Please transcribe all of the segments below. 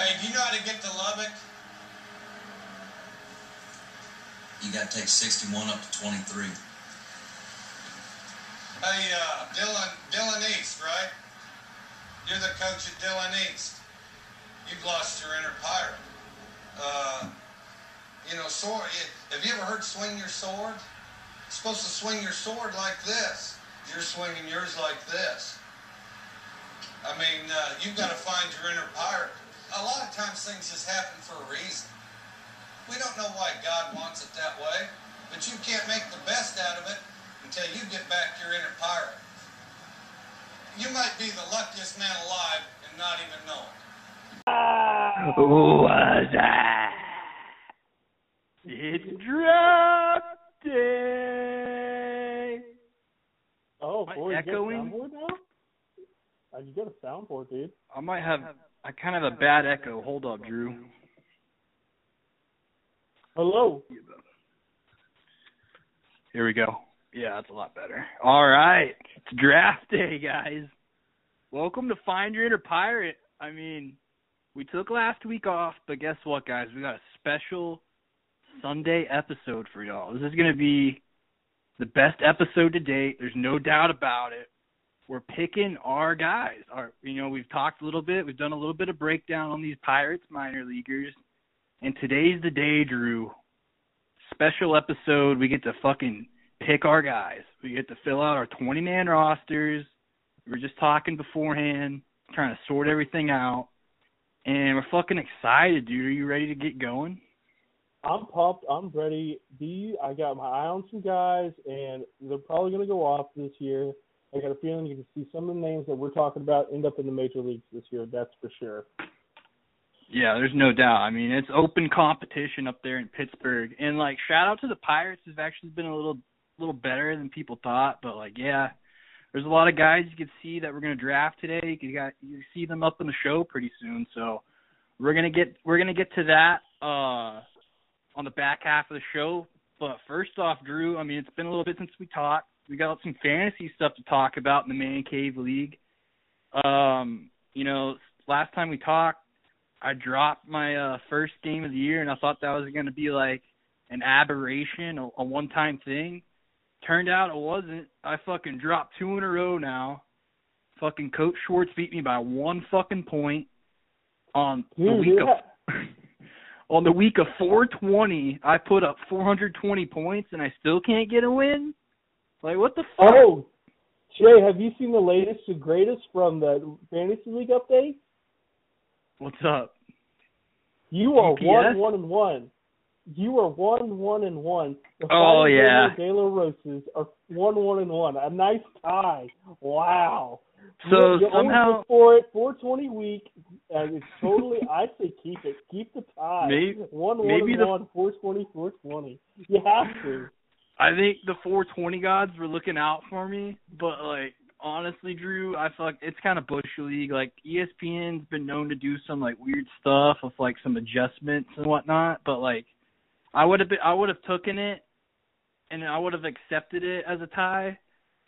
Hey, do you know how to get to Lubbock? You got to take 61 up to 23. Hey, uh, Dylan, Dylan East, right? You're the coach at Dylan East. You've lost your inner pirate. Uh, you know, sword. Have you ever heard swing your sword? You're supposed to swing your sword like this. You're swinging yours like this. I mean, uh, you've got to find your inner pirate. A lot of times things just happen for a reason. We don't know why God wants it that way, but you can't make the best out of it until you get back your inner pirate. You might be the luckiest man alive and not even know it. Who Was that? It's drop day. Oh, Am I boy, you got a echoing? soundboard now? Uh, you got a soundboard, dude. I might have. I kind of have a bad echo. Hold up, Drew. Hello. Here we go. Yeah, that's a lot better. All right, it's draft day, guys. Welcome to Find Your Inner Pirate. I mean, we took last week off, but guess what, guys? We got a special Sunday episode for y'all. This is going to be the best episode to date. There's no doubt about it. We're picking our guys. Our, you know, we've talked a little bit. We've done a little bit of breakdown on these Pirates minor leaguers, and today's the day, Drew. Special episode. We get to fucking pick our guys. We get to fill out our 20 man rosters. We were just talking beforehand, trying to sort everything out. And we're fucking excited, dude. Are you ready to get going? I'm pumped. I'm ready. B, I got my eye on some guys, and they're probably going to go off this year. I got a feeling you can see some of the names that we're talking about end up in the major leagues this year. That's for sure. Yeah, there's no doubt. I mean, it's open competition up there in Pittsburgh. And like shout out to the Pirates has actually been a little little better than people thought, but like yeah, there's a lot of guys you can see that we're going to draft today. You got you see them up in the show pretty soon. So, we're to get we're to get to that uh on the back half of the show. But first off, Drew, I mean, it's been a little bit since we talked. We got some fantasy stuff to talk about in the Man Cave League. Um, you know, last time we talked, I dropped my uh first game of the year and I thought that was going to be like an aberration, a, a one-time thing. Turned out it wasn't. I fucking dropped two in a row now. Fucking Coach Schwartz beat me by one fucking point on the Dude, week yeah. of on the week of 420. I put up 420 points and I still can't get a win. Like what the fuck? Oh, Jay, have you seen the latest and greatest from the fantasy league update? What's up? You are GPS? one, one, and one. You are one, one, and one. The Oh, yeah. De La Rosas are one, one, and one. A nice tie. Wow. So you, somehow- for it. 420 week. And it's totally. I say keep it. Keep the tie. Maybe- one, one, maybe and the- one. 420, 420. You have to. I think the 420 gods were looking out for me, but like honestly, Drew, I feel like it's kind of bush league. Like ESPN's been known to do some like weird stuff with like some adjustments and whatnot, but like I would have been, I would have taken it, and I would have accepted it as a tie,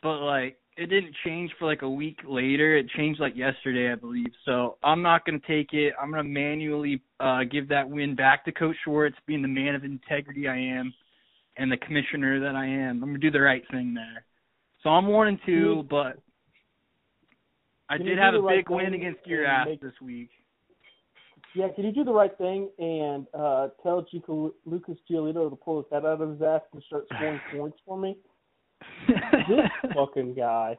but like it didn't change for like a week later. It changed like yesterday, I believe. So I'm not gonna take it. I'm gonna manually uh give that win back to Coach Schwartz, being the man of integrity I am and the commissioner that I am. I'm gonna do the right thing there. So I'm one and two, but I did have a right big win against your ass make- this week. Yeah, can you do the right thing and uh, tell Chico Lucas Giolito to pull his head out of his ass and start scoring points for me? This fucking guy.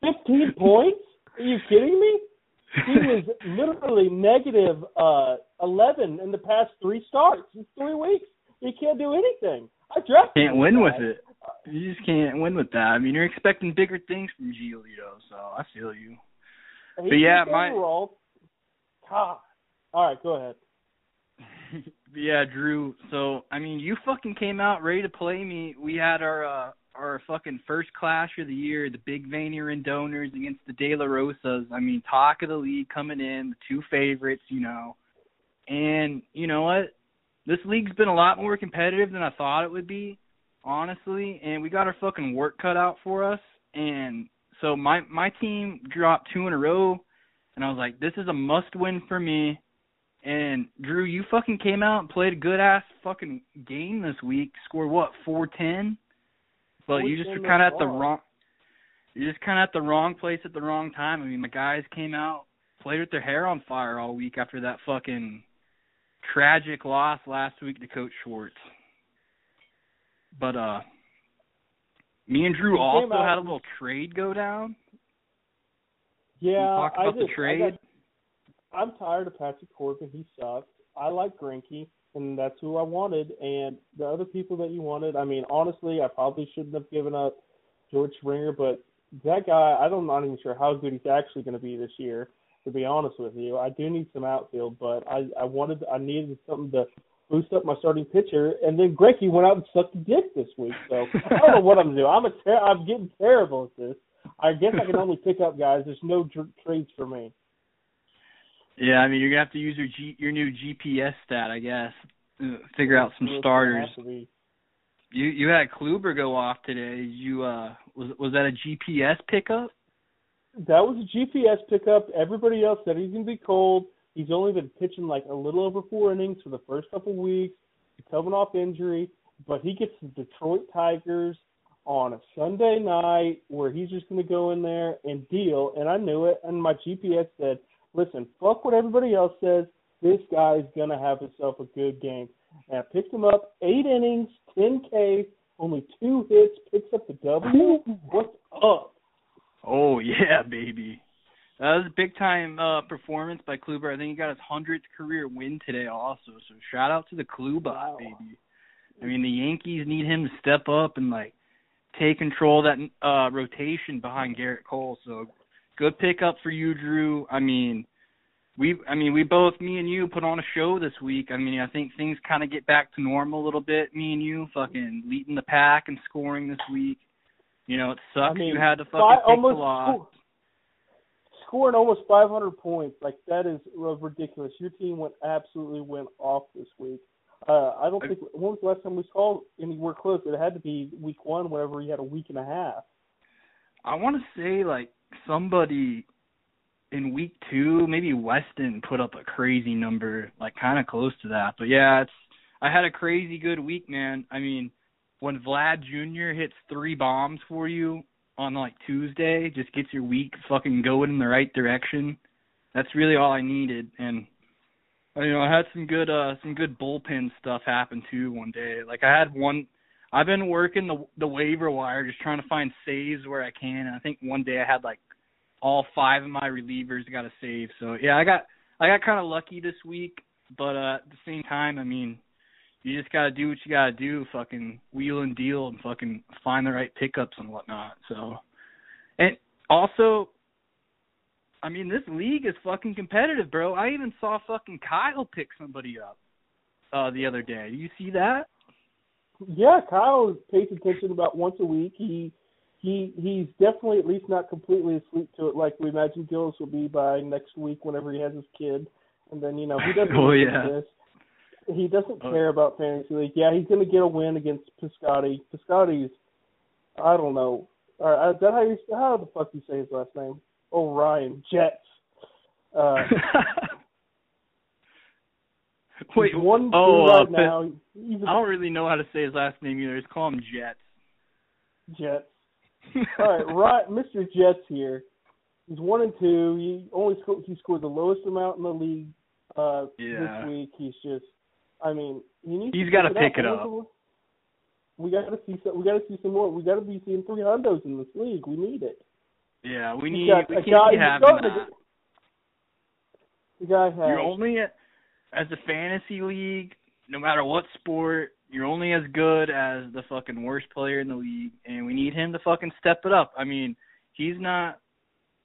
15 points? Are you kidding me? He was literally negative uh, 11 in the past three starts. in three weeks. He can't do anything. I drafted can't win guy. with it. You just can't win with that. I mean, you're expecting bigger things from Giolito, so I feel you. He But yeah, my- roll. God. All right, go ahead. yeah, Drew. So I mean, you fucking came out ready to play me. We had our uh our fucking first clash of the year, the Big Vanier and Donors against the De La Rosas. I mean, talk of the league coming in, the two favorites, you know. And you know what? This league's been a lot more competitive than I thought it would be, honestly. And we got our fucking work cut out for us. And so my my team dropped two in a row, and I was like, this is a must win for me. And Drew, you fucking came out and played a good ass fucking game this week. Scored what, four ten? But you just were kind of at the wrong. You're just kind of at the wrong place at the wrong time. I mean, the guys came out, played with their hair on fire all week after that fucking tragic loss last week to Coach Schwartz. But uh, me and Drew also out, had a little trade go down. Yeah, talked about I just, the trade. I I'm tired of Patrick Corbin. He sucks. I like Greinke, and that's who I wanted. And the other people that you wanted, I mean, honestly, I probably shouldn't have given up George Springer, but that guy, I don't, I'm not even sure how good he's actually going to be this year. To be honest with you, I do need some outfield, but I, I wanted, I needed something to boost up my starting pitcher. And then Greinke went out and sucked a dick this week. So I don't know what I'm doing. I'm a, ter- I'm getting terrible at this. I guess I can only pick up guys. There's no dr- trades for me. Yeah, I mean you're gonna have to use your G, your new GPS stat, I guess. Figure out some starters. You you had Kluber go off today. You uh was was that a GPS pickup? That was a GPS pickup. Everybody else said he's gonna be cold. He's only been pitching like a little over four innings for the first couple weeks. He's coming off injury, but he gets the Detroit Tigers on a Sunday night where he's just going to go in there and deal. And I knew it. And my GPS said, listen, fuck what everybody else says. This guy's going to have himself a good game. And I picked him up, eight innings, 10 K, only two hits, picks up the W. What's up? Oh, yeah, baby. That was a big time uh, performance by Kluber. I think he got his hundredth career win today, also. So shout out to the Kluber, wow. baby. I mean, the Yankees need him to step up and like take control of that uh rotation behind Gerrit Cole. So good pickup for you, Drew. I mean, we I mean we both me and you put on a show this week. I mean, I think things kind of get back to normal a little bit. Me and you fucking leading the pack and scoring this week. You know, it sucks I mean, you had to fucking five, take almost the loss. Scoring almost 500 points, like that is ridiculous. Your team went absolutely went off this week. Uh, I don't think when was the last time we saw anywhere close? It had to be week one, whenever he had a week and a half. I want to say like somebody in week two, maybe Weston put up a crazy number, like kind of close to that. But yeah, it's I had a crazy good week, man. I mean, when Vlad Jr. hits three bombs for you on like Tuesday, just gets your week fucking going in the right direction. That's really all I needed, and you know, I had some good uh some good bullpen stuff happen too one day. Like I had one I've been working the the waiver wire just trying to find saves where I can and I think one day I had like all five of my relievers got a save. So yeah, I got I got kind of lucky this week, but uh at the same time, I mean, you just got to do what you got to do, fucking wheel and deal and fucking find the right pickups and whatnot. So and also I mean, this league is fucking competitive, bro. I even saw fucking Kyle pick somebody up uh the other day. You see that? Yeah, Kyle pays attention about once a week. He he he's definitely at least not completely asleep to it like we imagine Gillis will be by next week whenever he has his kid. And then, you know, he doesn't oh, yeah. this. He doesn't care about fantasy league. Yeah, he's gonna get a win against Piscotti. Piscotti's I don't know. Right, is that how you how the fuck you say his last name? Orion Jets. Uh, Wait, one oh, right uh, now. He's I don't really know how to say his last name either. Just call him Jets. Jets. All right, right, Mr. Jets here. He's one and two. He only scored, he scored the lowest amount in the league uh, yeah. this week. He's just, I mean, he needs. He's got to pick it up. We got to see some. We got to see some more. We got to be seeing three hundos in this league. We need it. Yeah, we need. got we can't guy, be having that. The guy has. You're only as a fantasy league, no matter what sport, you're only as good as the fucking worst player in the league, and we need him to fucking step it up. I mean, he's not.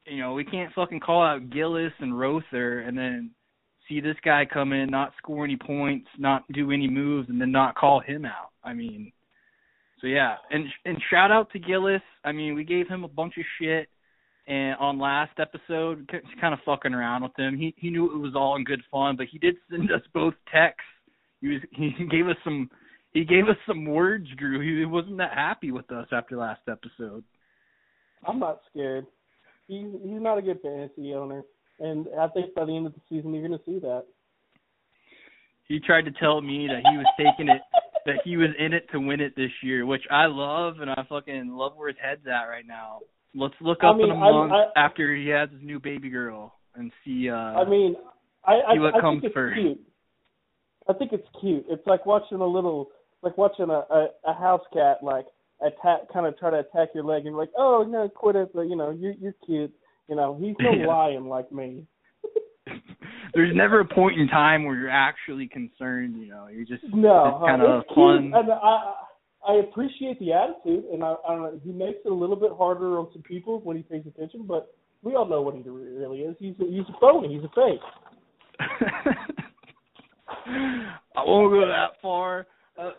You know, we can't fucking call out Gillis and Rother and then see this guy come in, not score any points, not do any moves, and then not call him out. I mean, so yeah, and and shout out to Gillis. I mean, we gave him a bunch of shit and on last episode, kind of fucking around with him. He he knew it was all in good fun, but he did send us both texts. He was he gave us some he gave us some words, Drew. He wasn't that happy with us after last episode. I'm not scared. He's he's not a good fantasy owner, and I think by the end of the season you're going to see that. he tried to tell me that he was taking it that he was in it to win it this year, which I love and I fucking love where his head's at right now. Let's look up I mean, in a I- month I- after he has his new baby girl and see uh I mean, I I, see what I comes think it's first. cute. I think it's cute. It's like watching a little, like watching a a, a house cat like attack, kind of try to attack your leg, and you're like, oh no, quit it. But you know, you're you're cute. You know, he's no Yeah. lion like me. there's never a point in time where you're actually concerned, you know. You're just No, it's kind of fun. and I I appreciate the attitude, and I, I don't know, he makes it a little bit harder on some people when he pays attention, but we all know what he really is. He's a, he's a phony. He's a fake. I won't go that far. Uh,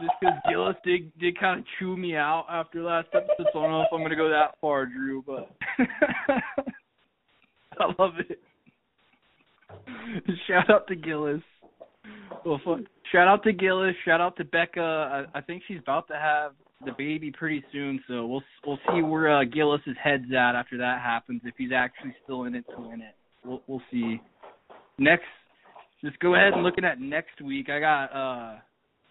just because Gillis did did kind of chew me out after last episode, so I don't know if I'm gonna go that far, Drew. But I love it. Shout out to Gillis. Well, fuck. Shout out to Gillis. Shout out to Becca. I, I think she's about to have the baby pretty soon, so we'll we'll see where uh, Gillis's head's at after that happens. If he's actually still in it to win it, we'll we'll see. Next, just go ahead and looking at next week. I got uh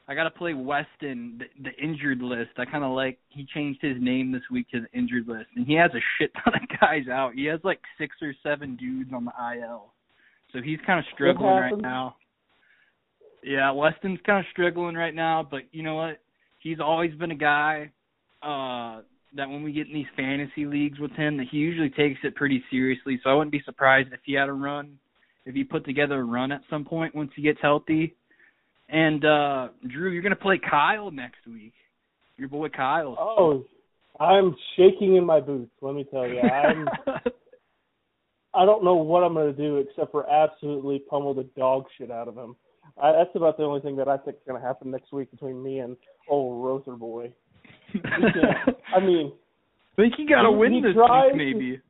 I got to play Weston, the, the injured list. I kind of like he changed his name this week to the injured list, and he has a shit ton of guys out. He has like six or seven dudes on the IL, so he's kind of struggling right now. Yeah, Weston's kind of struggling right now, but you know what? He's always been a guy uh that when we get in these fantasy leagues with him, that he usually takes it pretty seriously. So I wouldn't be surprised if he had a run, if he put together a run at some point once he gets healthy. And uh Drew, you're gonna play Kyle next week. Your boy Kyle. Oh, I'm shaking in my boots. Let me tell you, I'm. I don't know what I'm going to do except for absolutely pummel the dog shit out of him. I, that's about the only thing that I think is going to happen next week between me and old Rother boy. I mean, I think you gotta win he this tries week, maybe.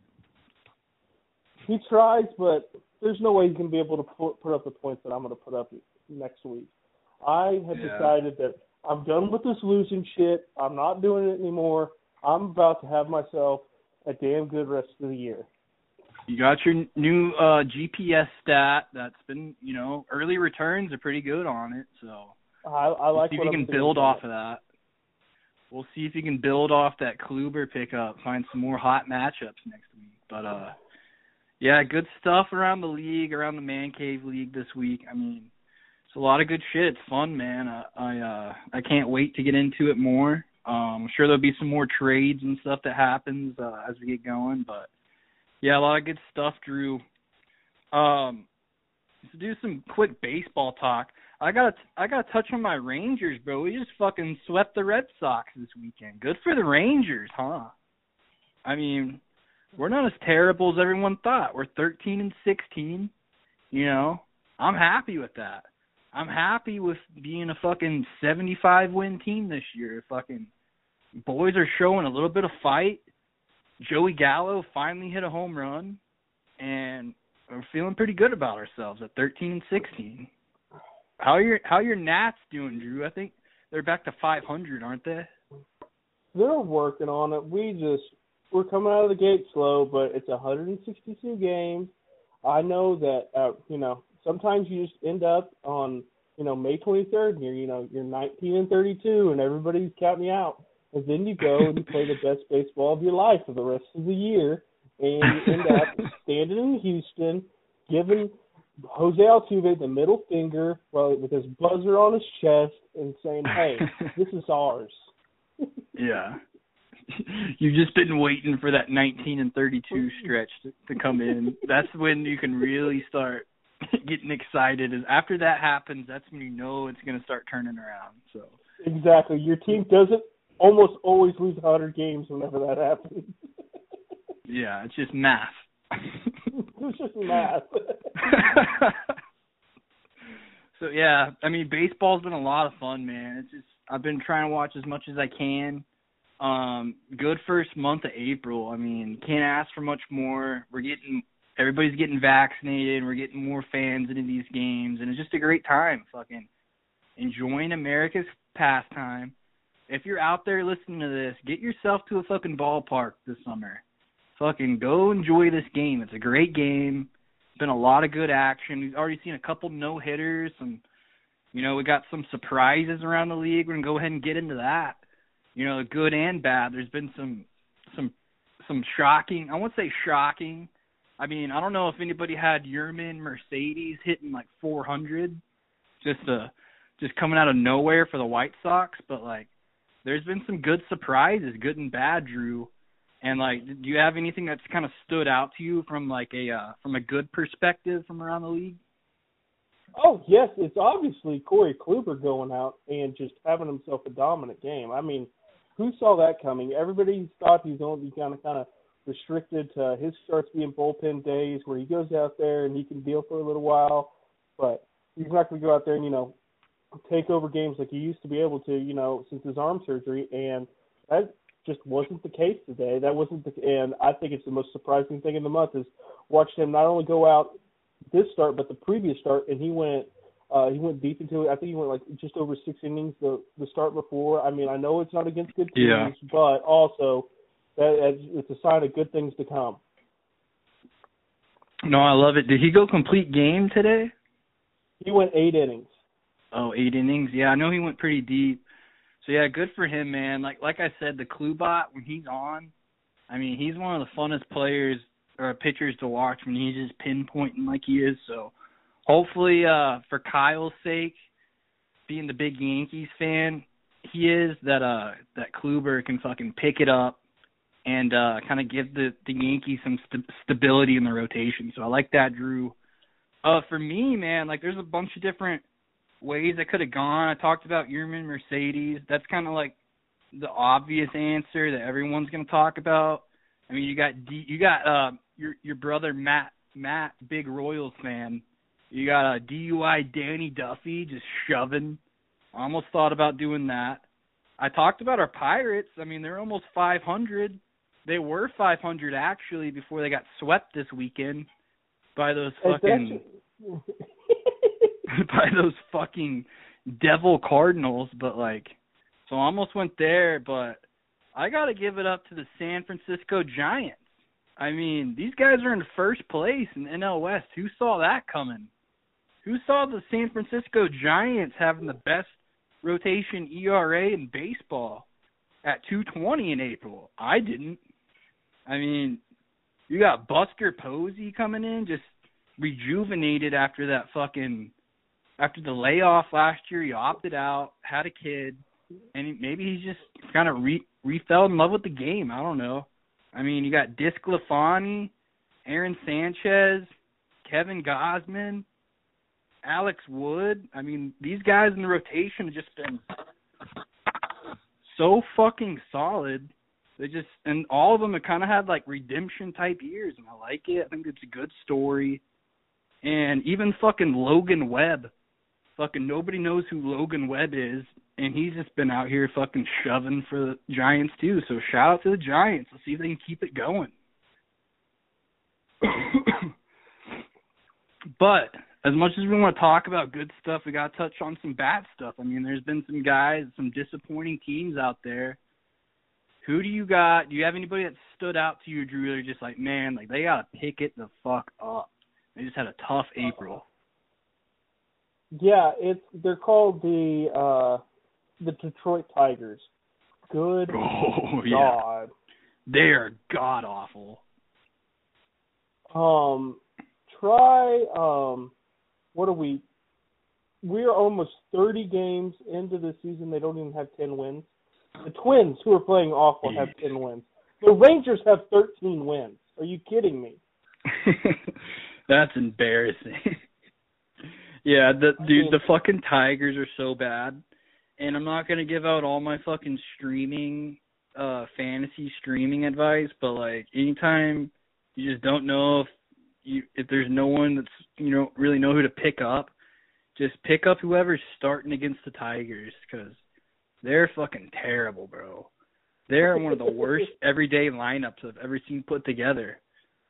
he tries, but there's no way he's going to be able to put, put up the points that I'm going to put up next week. I have Yeah. decided that I'm done with this losing shit. I'm not doing it anymore. I'm about to have myself a damn good rest of the year. You got your new uh GPS stat that's been, you know, early returns are pretty good on it, so I, I We'll see if you I'm can build off it. of that. We'll see if you can build off that Kluber pickup, find some more hot matchups next week. But uh yeah, good stuff around the league, around the man cave league this week. I mean, it's a lot of good shit. It's fun, man. I I uh I can't wait to get into it more. Um I'm sure there'll be some more trades and stuff that happens uh, as we get going, but yeah, a lot of good stuff, Drew. Um to do some quick baseball talk. I got I got to touch on my Rangers, bro. We just fucking swept the Red Sox this weekend. Good for the Rangers, huh? I mean, we're not as terrible as everyone thought. We're 13 and 16. You know, I'm happy with that. I'm happy with being a fucking 75 win team this year. Fucking boys are showing a little bit of fight. Joey Gallo finally hit a home run, and we're feeling pretty good about ourselves at 13 and 16. How are your how are your Nats doing, Drew? I think they're back to 500, aren't they? They're working on it. We just we're coming out of the gate slow, but it's 162 games. I know that uh, you know sometimes you just end up on you know May 23rd, and you're you know you're 19 and 32, and everybody's counting you out. And then you go and you play the best baseball of your life for the rest of the year, and you end up standing in Houston, giving Jose Altuve the middle finger well, with his buzzer on his chest, and saying, "Hey, this is ours." yeah. You've just been waiting for that 19 and 32 stretch to, to come in. That's when you can really start getting excited. Is after that happens, that's when you know it's going to start turning around. So Exactly. Your team doesn't almost always lose 100 games whenever that happens. yeah, it's just math. it's just math. so yeah, I mean baseball's been a lot of fun, man. It's just I've been trying to watch as much as I can. Um, good first month of April. I mean, can't ask for much more. We're getting everybody's getting vaccinated. We're getting more fans into these games, and it's just a great time. Fucking enjoying America's pastime. If you're out there listening to this, get yourself to a fucking ballpark this summer. Fucking go enjoy this game. It's a great game. Been a lot of good action. We've already seen a couple no hitters, some You know, we got some surprises around the league. We're gonna go ahead and get into that. You know, good and bad. There's been some some some shocking. I won't say shocking. I mean, I don't know if anybody had Yermin Mercedes hitting like 400, just uh, just coming out of nowhere for the White Sox. But like, there's been some good surprises, good and bad, Drew. And like, do you have anything that's kind of stood out to you from like a uh, from a good perspective from around the league? Oh yes, it's obviously Corey Kluber going out and just having himself a dominant game. I mean, who saw that coming? Everybody thought he's only kind of kind of restricted to his starts being bullpen days where he goes out there and he can deal for a little while, but he's not going to go out there and you know take over games like he used to be able to, you know, since his arm surgery, and that just wasn't the case today. That wasn't the, and I think it's the most surprising thing in the month is watching him not only go out this start but the previous start, and he went. Uh, he went deep into it. I think he went like just over six innings the the start before. I mean, I know it's not against good teams, Yeah. but also that it's a sign of good things to come. No, I love it. Did he go complete game today? He went eight innings. Oh, eight innings. Yeah, I know he went pretty deep. So yeah, good for him, man. Like like I said, the Klubot when he's on, I mean, he's one of the funnest players or pitchers to watch when he's just pinpointing like he is. So hopefully, uh, for Kyle's sake, being the big Yankees fan he is, that uh that Kluber can fucking pick it up and uh kind of give the the Yankees some st- stability in the rotation. So I like that, Drew. Uh, for me, man, like there's a bunch of different ways I could have gone. I talked about Yermin Mercedes. That's kind of like the obvious answer that everyone's going to talk about. I mean, you got D, you got uh your your brother Matt Matt big Royals fan. You got a DUI Danny Duffy just shoving. I almost thought about doing that. I talked about our Pirates. I mean, they're almost 500. They were 500 actually before they got swept this weekend by those fucking by those fucking devil cardinals but like so I almost went there but i got to give it up to the san francisco giants. I mean these guys are in first place in nl west. Who saw that coming? Who saw the san francisco giants having the best rotation era in baseball at 220 in april? I didn't i mean you got buster posey coming in just rejuvenated after that fucking after the layoff last year, he opted out, had a kid, and maybe he's just kind of re re fell in love with the game. I don't know. I mean, you got DeSclafani, Aaron Sanchez, Kevin Gausman, Alex Wood. I mean, these guys in the rotation have just been so fucking solid. They just and all of them have kind of had like redemption type years, and I like it. I think it's a good story. And even fucking Logan Webb fucking nobody knows who Logan Webb is, and he's just been out here fucking shoving for the Giants too. So shout out to the Giants. Let's see if they can keep it going. but as much as we want to talk about good stuff, we got to touch on some bad stuff. I mean, there's been some guys, some disappointing teams out there. Who do you got? Do you have anybody that stood out to you, Drew? They're just like, man, like they gotta pick it the fuck up. They just had a tough April. Yeah, it's they're called the uh the Detroit Tigers. Good Oh yeah, God. they are god awful. Um try um what are we we're almost thirty games into the season, they don't even have ten wins. The Twins, who are playing awful, have ten wins. The Rangers have thirteen wins. Are you kidding me? That's embarrassing. yeah, the I dude, mean- the fucking Tigers are so bad. And I'm not gonna give out all my fucking streaming uh fantasy streaming advice, but like anytime you just don't know if you if there's no one that's you know really know who to pick up, just pick up whoever's starting against the Tigers because they're fucking terrible, bro. They're one of the worst everyday lineups I've ever seen put together.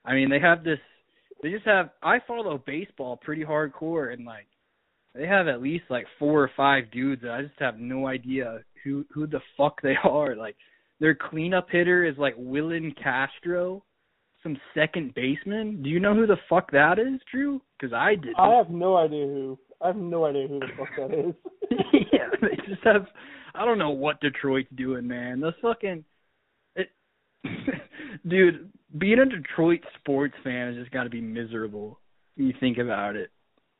I mean, they have this. They just have. I follow baseball pretty hardcore, and like, they have at least like four or five dudes that I just have no idea who who the fuck they are. Like, their cleanup hitter is like Willi Castro. some second baseman. Do you know who the fuck that is, Drew? Because I did. I have no idea who. I have no idea who the fuck that is. yeah, they just have. I don't know what Detroit's doing, man. The fucking, it, dude, being a Detroit sports fan has just got to be miserable. When you think about it.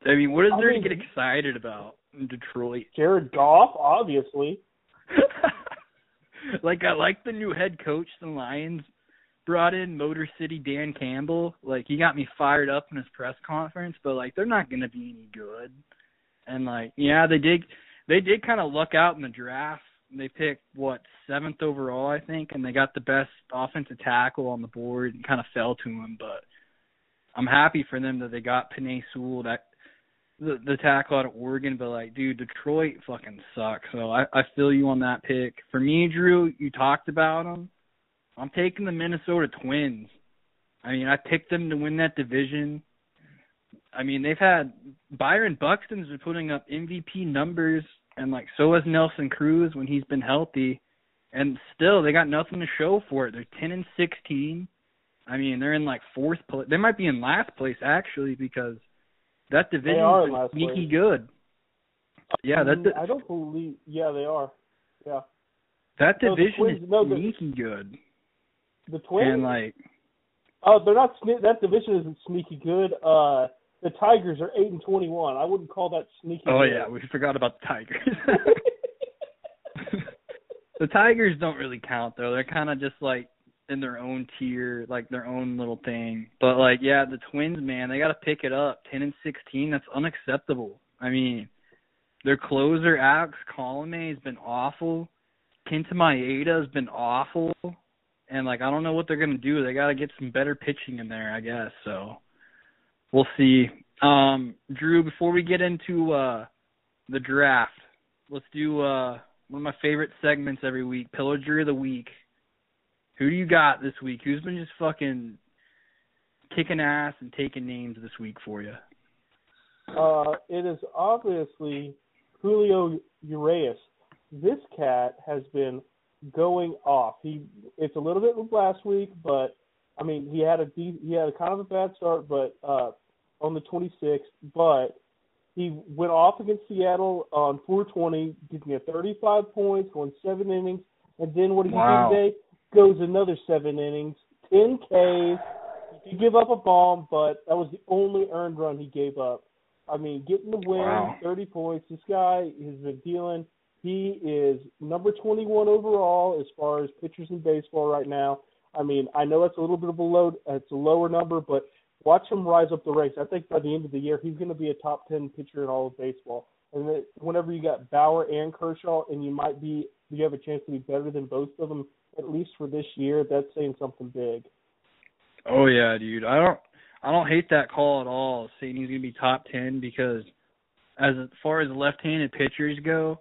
I mean, what is I there mean- to get excited about in Detroit? Jared Goff, obviously. like I like the new head coach the Lions brought in, Motor City Dan Campbell. Like he got me fired up in his press conference, but like they're not gonna be any good. And like yeah, they did they did kind of luck out in the draft. They picked what seventh overall, I think, and they got the best offensive tackle on the board and kind of fell to him. But I'm happy for them that they got Penei Sewell, that the the tackle out of Oregon. But like, dude, Detroit fucking sucks. So I I feel you on that pick. For me, Drew, you talked about them. I'm taking the Minnesota Twins. I mean, I picked them to win that division. I mean, they've had Byron Buxton's been putting up MVP numbers, and like so has Nelson Cruz when he's been healthy, and still they got nothing to show for it. They're ten and sixteen. I mean, they're in like fourth place. They might be in last place actually because that division is sneaky place. good. Yeah, that Mm, I don't believe. Yeah, they are. Yeah, that No, division Twins- is no, the- sneaky good. the Twins. And like, Oh, they're not. That division isn't sneaky good. Uh, the Tigers are eight and twenty-one. I wouldn't call that sneaky. oh yeah, we forgot about the Tigers. the Tigers don't really count though. They're kind of just like in their own tier, like their own little thing. But like, yeah, the Twins, man, they got to pick it up. Ten and sixteen, that's unacceptable. I mean, their closer Alex Colome has been awful. Kenta Maeda has been awful, and like I don't know what they're gonna do. They got to get some better pitching in there, I guess. So we'll see. Um, Drew, before we get into uh the draft, let's do uh one of my favorite segments every week, Pillager of the Week. Who do you got this week? Who's been just fucking kicking ass and taking names this week for you? Uh, it is obviously Julio Urias. This cat has been going off. He it's a little bit last week, but I mean he had a he had a kind of a bad start, but uh, on the 26th, but he went off against Seattle on 420, getting a 35 points, going seven innings, and then what did Wow. he do today? Goes another seven innings, 10 Ks. He did give up a bomb, but that was the only earned run he gave up. I mean, getting the win, Wow. 30 points. This guy has been dealing. He is number 21 overall as far as pitchers in baseball right now. I mean, I know it's a little bit of a low, it's a lower number, but watch him rise up the ranks. I think by the end of the year, he's going to be a top 10 pitcher in all of baseball. And then whenever you got Bauer and Kershaw, and you might be, you have a chance to be better than both of them at least for this year. That's saying something big. Oh yeah, dude. I don't I don't hate that call at all, saying he's gonna be top ten because as far as left handed pitchers go,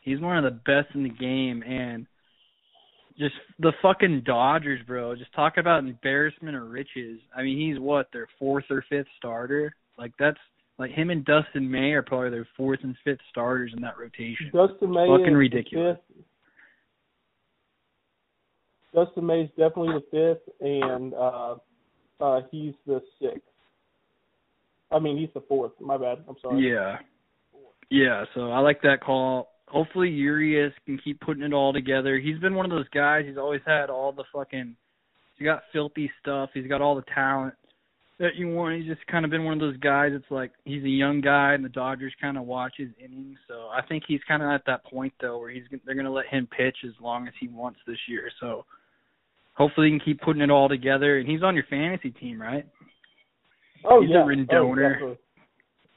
he's one of the best in the game and just the fucking Dodgers, bro. Just talk about embarrassment or riches. I mean, he's what their fourth or fifth starter. Like that's like him and Dustin May are probably their fourth and fifth starters in that rotation. Dustin May Fucking is the ridiculous. fifth. Dustin May's definitely the fifth, and uh, uh, he's the sixth. I mean, he's the fourth. My bad. I'm sorry. Yeah. Yeah, so I like that call. Hopefully Urias can keep putting it all together. He's been one of those guys, he's always had all the fucking he's got filthy stuff, he's got all the talent that you want. He's just kind of been one of those guys it's like he's a young guy and the Dodgers kind of watch his innings. So I think he's kind of at that point though where he's they're going to let him pitch as long as he wants this year. So hopefully he can keep putting it all together and he's on your fantasy team, right? Oh He's a yeah, Rendoner. Oh, definitely.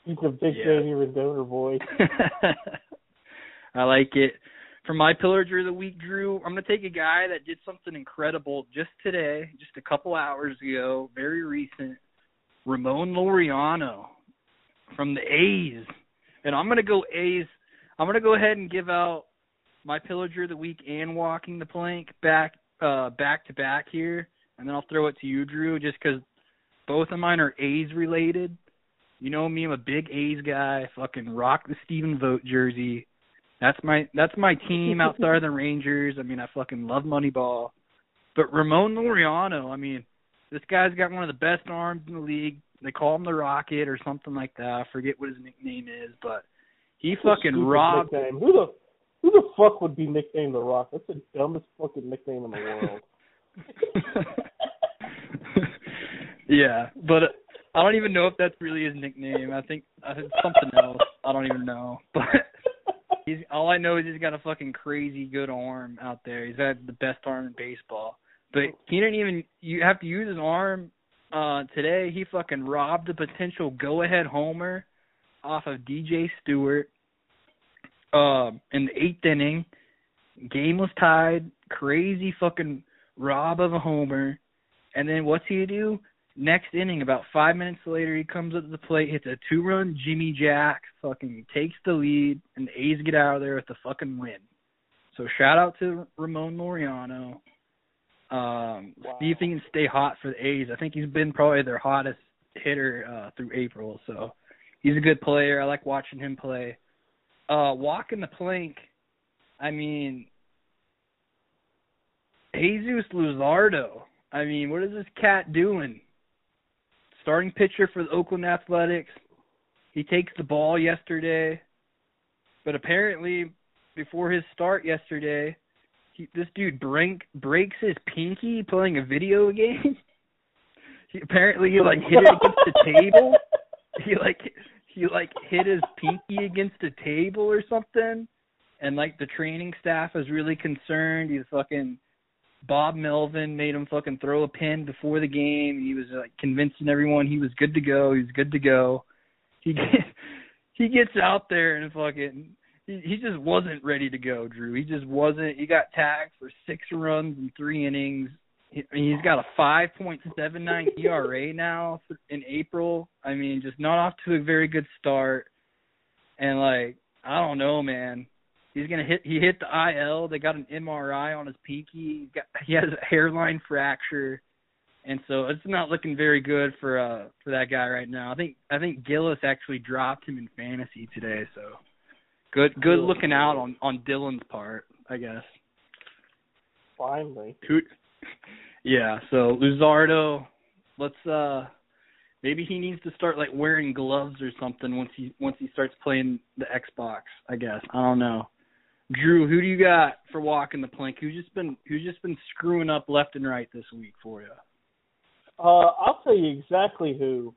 he's a big Yeah. Danny Rendoner boy. I like it. For my pillager of the week, Drew, I'm gonna take a guy that did something incredible just today, just a couple hours ago, very recent. Ramon Laureano from the A's. And I'm gonna go A's I'm gonna go ahead and give out my pillager of the week and walking the plank back uh back to back here and then I'll throw it to you, Drew, just 'cause both of mine are A's related. You know me, I'm a big A's guy. Fucking rock the Stephen Vogt jersey. That's my that's my team outside of the Rangers. I mean, I fucking love Moneyball. But Ramon Laureano, I mean, This guy's got one of the best arms in the league. They call him the Rocket or something like that. I forget what his nickname is, but he That's fucking stupid robbed. Nickname. Who the who the fuck would be nicknamed the Rock? That's the dumbest fucking nickname in the world. yeah, but I don't even know if that's really his nickname. I think uh, it's something else. I don't even know. But he's all I know is he's got a fucking crazy good arm out there. He's got the best arm in baseball. But he didn't even you have to use his arm uh today he fucking robbed a potential go ahead homer off of DJ Stewart um in the eighth inning. Game was tied, crazy fucking rob of a homer. And then what's he do? Next inning, about five minutes later, he comes up to the plate, hits a two-run Jimmy Jack, fucking takes the lead, and the A's get out of there with the fucking win. So shout out to Ramon Laureano. Um, Wow. see if he can stay hot for the A's. I think he's been probably their hottest hitter uh, through April. So he's a good player. I like watching him play. Uh, walking the plank. I mean, Jesus Luzardo. I mean, what is this cat doing? Starting pitcher for the Oakland Athletics. He takes the ball yesterday, but apparently, before his start yesterday, he, this dude break, breaks his pinky playing a video game. he apparently he like hit it against the table. He like he like hit his pinky against a table or something, and like the training staff is really concerned. He's fucking Bob Melvin made him fucking throw a pin before the game. He was like convincing everyone he was good to go. He was good to go. He get, he gets out there and fucking he he just wasn't ready to go, Drew. He just wasn't. He got tagged for six runs in three innings. He, he's got a 5.79 ERA now in April. I mean, just not off to a very good start. And like, I don't know, man. He's gonna hit. He hit the IL. They got an MRI on his pinky. He got he has a hairline fracture, and so it's not looking very good for uh for that guy right now. I think I think Gillis actually dropped him in fantasy today. So good good looking out on on Dylan's part, I guess. Finally. Yeah. So Luzardo, let's uh maybe he needs to start like wearing gloves or something once he once he starts playing the Xbox. I guess I don't know. Drew, who do you got for walking the plank? Who's just been who's just been screwing up left and right this week for you? Uh, I'll tell you exactly who.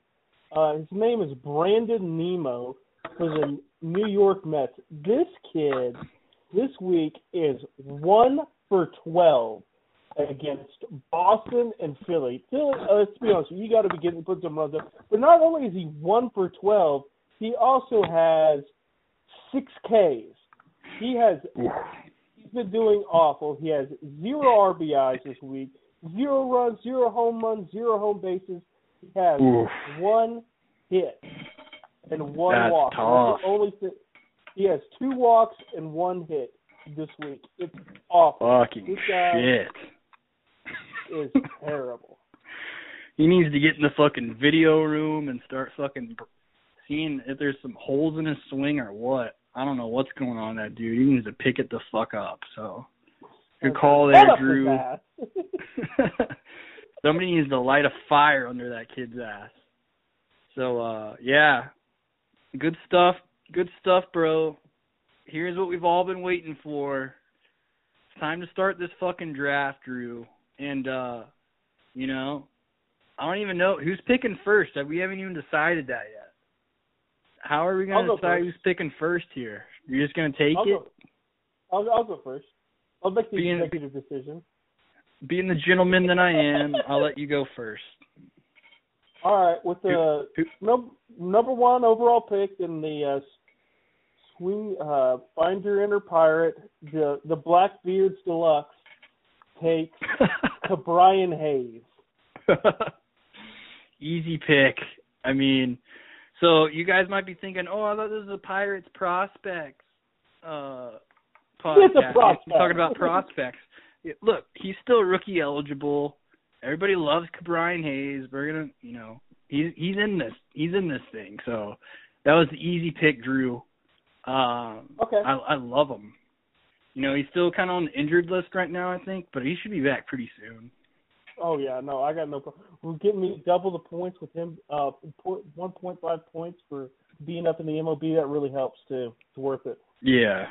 Uh, his name is Brandon Nimmo for the New York Mets. This kid this week is one for twelve against Boston and Philly. Philly, uh, let's be honest, you got to be getting put some runs up. But not only is he one for twelve, he also has six Ks. He has he's been doing awful. He has zero RBIs this week, zero runs, zero home runs, zero home bases. He has Oof. one hit and one That's walk. tough. Only thing. He has two walks and one hit this week. It's awful. Fucking This guy shit. is terrible. He needs to get in the fucking video room and start fucking seeing if there's some holes in his swing or what. I don't know what's going on that dude. He needs to pick it the fuck up. So good call Head there, Drew. Somebody needs to light a fire under that kid's ass. So uh yeah. Good stuff. Good stuff, bro. Here's what we've all been waiting for. It's time to start this fucking draft, Drew. And uh you know, I don't even know who's picking first. We haven't even decided that yet. How are we gonna go decide who's picking first here? You're just gonna take I'll it? go. I'll, I'll go first. I'll make the Being- executive decision. Being the gentleman that I am, I'll let you go first. All right, with the Who- num- number one overall pick in the uh, swing uh, Find Your Inner Pirate, the the Blackbeards Deluxe takes Ke'Bryan Hayes. Easy pick. I mean, so you guys might be thinking, "Oh, I thought this was a Pirates prospects uh podcast." It's a prospect. We're talking about prospects. Look, he's still rookie eligible. Everybody loves Brian Hayes. We're gonna, you know, he's he's in this. He's in this thing. So that was the easy pick, Drew. Um, Okay. I I love him. You know, he's still kind of on the injured list right now, I think, but he should be back pretty soon. Oh yeah, no, I got no problem. We're getting me double the points with him. Uh, one point five points for being up in the MLB. That really helps too. It's worth it. Yeah,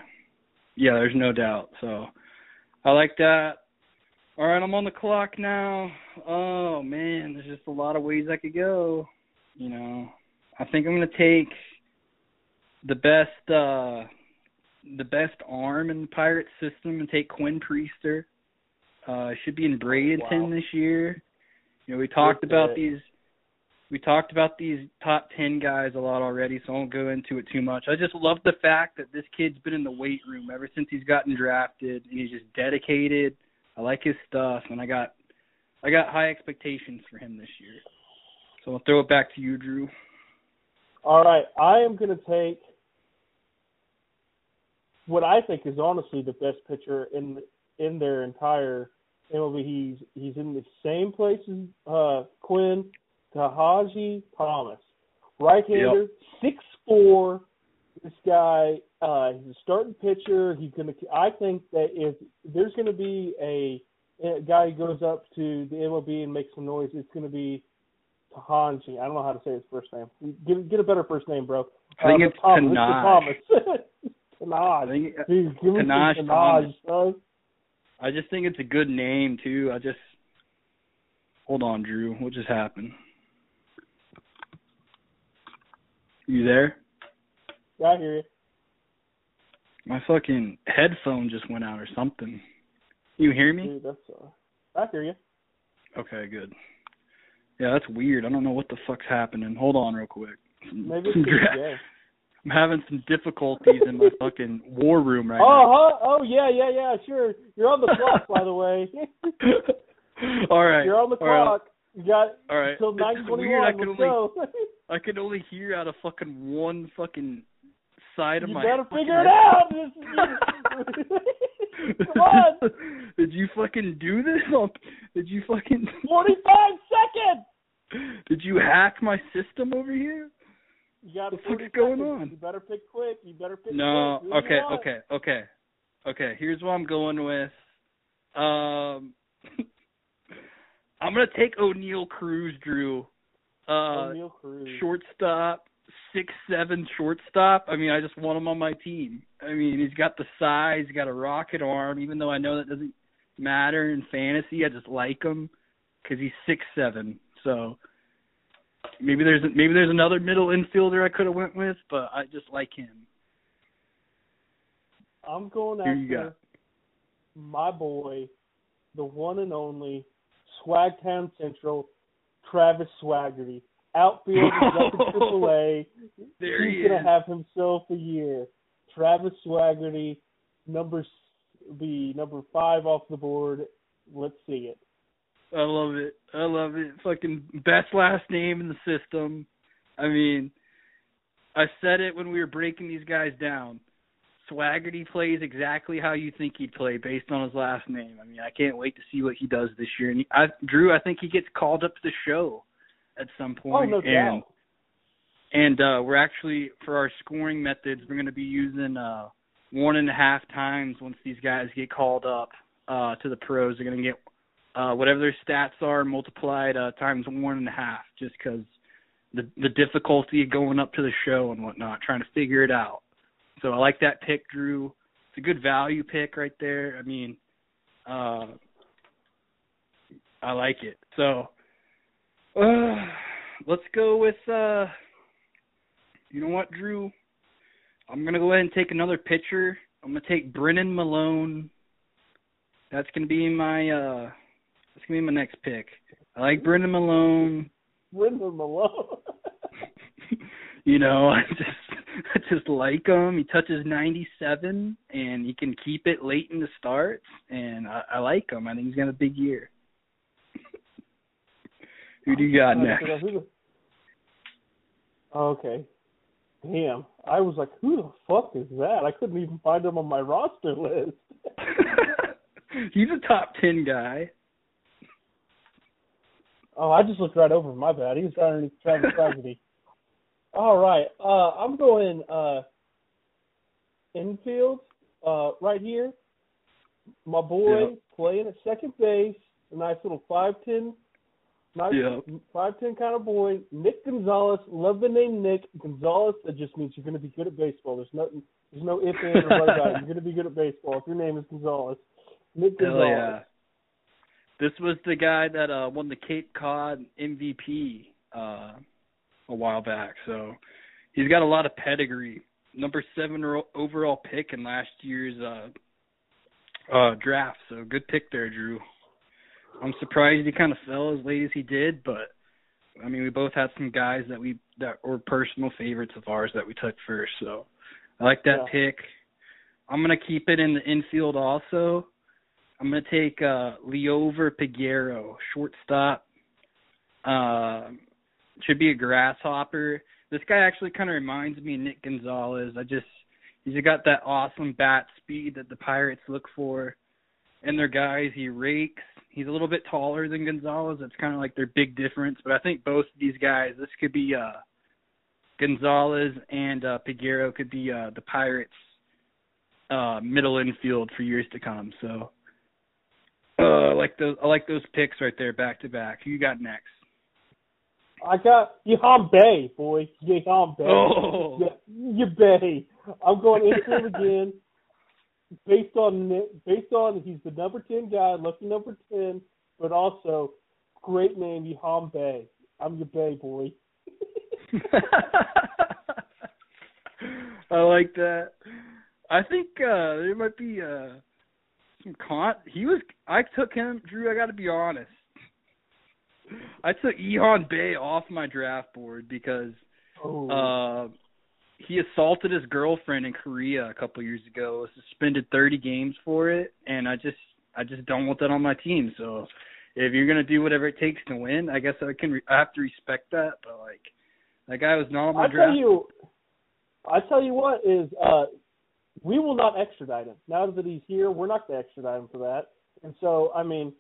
yeah. There's no doubt. So I like that. All right, I'm on the clock now. Oh man, there's just a lot of ways I could go. You know, I think I'm gonna take the best uh the best arm in the pirate system and take Quinn Priester. Uh should be in Bradenton wow. this year. You know, we talked Good about pick. these we talked about these top 10 guys a lot already, so I won't go into it too much. I just love the fact that this kid's been in the weight room ever since he's gotten drafted and he's just dedicated. I like his stuff and I got I got high expectations for him this year. So I'll throw it back to you, Drew. All right, I am going to take what I think is honestly the best pitcher in in their entire MLB. He's he's in the same place as uh, Quinn, Tahaji Thomas, right-hander, six four. This guy, uh, he's a starting pitcher. He's gonna. I think that if there's gonna be a, a guy who goes up to the MLB and makes some noise, it's gonna be Tahanji. I don't know how to say his first name. Get get a better first name, bro. I think Uh, it's Thomas. Tanaj. I Tanaj. think Dude, give me Tanaj some Thomas. Tanaj, son. I just think it's a good name too. I just hold on, Drew. What just happened? You there? Yeah, I hear you. My fucking headphone just went out or something. You hear me? Dude, that's uh, I hear you. Okay, good. Yeah, that's weird. I don't know what the fuck's happening. Hold on real quick. Maybe it's Some good. dra- Yeah. I'm having some difficulties in my fucking war room right now. Oh, huh? oh yeah, yeah, yeah. Sure. You're on the clock, by the way. all right. You're on the right. clock. You got All right. until It's nine. I can only go. I can only hear out of fucking one fucking side of you my. gotta fucking figure it out. This is- Come on. Did you fucking do this? Did you fucking? Forty-five seconds. Did you hack my system over here? You got The fuck's 40 going seconds. on? You better pick quick. You better pick No. quick. Who do you Okay. Okay. Okay. Okay. Here's what I'm going with. Um, I'm gonna take Oneil Cruz, Drew. Uh, Oneil Cruz. shortstop, six seven shortstop. I mean, I just want him on my team. I mean, he's got the size, he's got a rocket arm. Even though I know that doesn't matter in fantasy, I just like him because he's six seven. So maybe there's maybe there's another middle infielder I could have went with, but I just like him. I'm going after my boy, the one and only Swagtown Central, Travis Swaggerty. Outfield is up in Triple A. There He's he gonna have himself a year. Travis Swaggerty, number be number five off the board. Let's see it. I love it. I love it. Fucking best last name in the system. I mean, I said it when we were breaking these guys down. Swaggerty plays exactly how you think he'd play based on his last name. I mean, I can't wait to see what he does this year. And he, I, Drew, I think he gets called up to the show at some point. Oh no and doubt. and uh we're actually for our scoring methods we're going to be using uh one and a half times once these guys get called up uh to the pros they're going to get uh whatever their stats are multiplied uh times one and a half just because the the difficulty of going up to the show and whatnot trying to figure it out so i like that pick drew it's a good value pick right there i mean uh i like it so uh let's go with uh you know what, Drew? I'm gonna go ahead and take another pitcher. I'm gonna take Brennan Malone. That's gonna be my uh that's gonna be my next pick. I like Brendan Malone. Brendan Malone. you know, I just I just like him. He touches 97 and he can keep it late in the starts and I, I like him. I think he's got a big year. Who do you got Uh, next? Okay. Damn. I was like, who the fuck is that? I couldn't even find him on my roster list. he's a top 10 guy. Oh, I just looked right over. My bad. He was underneath Travis Tragedy. All right. Uh, I'm going uh, infield uh, right here. My boy playing at second base. a nice little five ten, nice Yeah. five ten kind of boy. Nick Gonzales. Love the name Nick Gonzales. That just means you're going to be good at baseball. There's nothing. There's no if and or but about it. You're going to be good at baseball if your name is Gonzales. Nick Hell Gonzales. yeah. This was the guy that uh won the Cape Cod MVP uh a while back. So he's got a lot of pedigree. Number 7 overall pick in last year's uh uh draft. So good pick there, Drew. I'm surprised he kind of fell as late as he did, but I mean, we both had some guys that we that were personal favorites of ours that we took first. So I like that Yeah. pick. I'm gonna keep it in the infield also. I'm gonna take uh Liover Peguero, shortstop. Uh, should be a grasshopper. This guy actually kind of reminds me of Nick Gonzales. I just he's got that awesome bat speed that the Pirates look for. And their guys, he rakes. He's a little bit taller than Gonzales. That's kind of like their big difference. But I think both of these guys, this could be uh Gonzales and uh Peguero could be uh the Pirates uh middle infield for years to come. So I like those I like those picks right there back to back. Who you got next? I got Yeham Bae, boy. Yeham Bae. Oh. Bae. I'm going infield again. Based on based on he's the number ten guy, lucky number ten, but also great name Bae. I'm your Bae boy. I like that. I think uh there might be uh some con he was I took him Drew, I gotta be honest. I took Ehon Bae off my draft board because Oh, uh he assaulted his girlfriend in Korea a couple years ago, was suspended thirty games for it, and I just I just don't want that on my team. So if you're gonna do whatever it takes to win, I guess I can re- I have to respect that. But like that guy was not on my I draft. tell you, I tell you what is uh, we will not extradite him now that he's here. We're not going to extradite him for that. And so, I mean,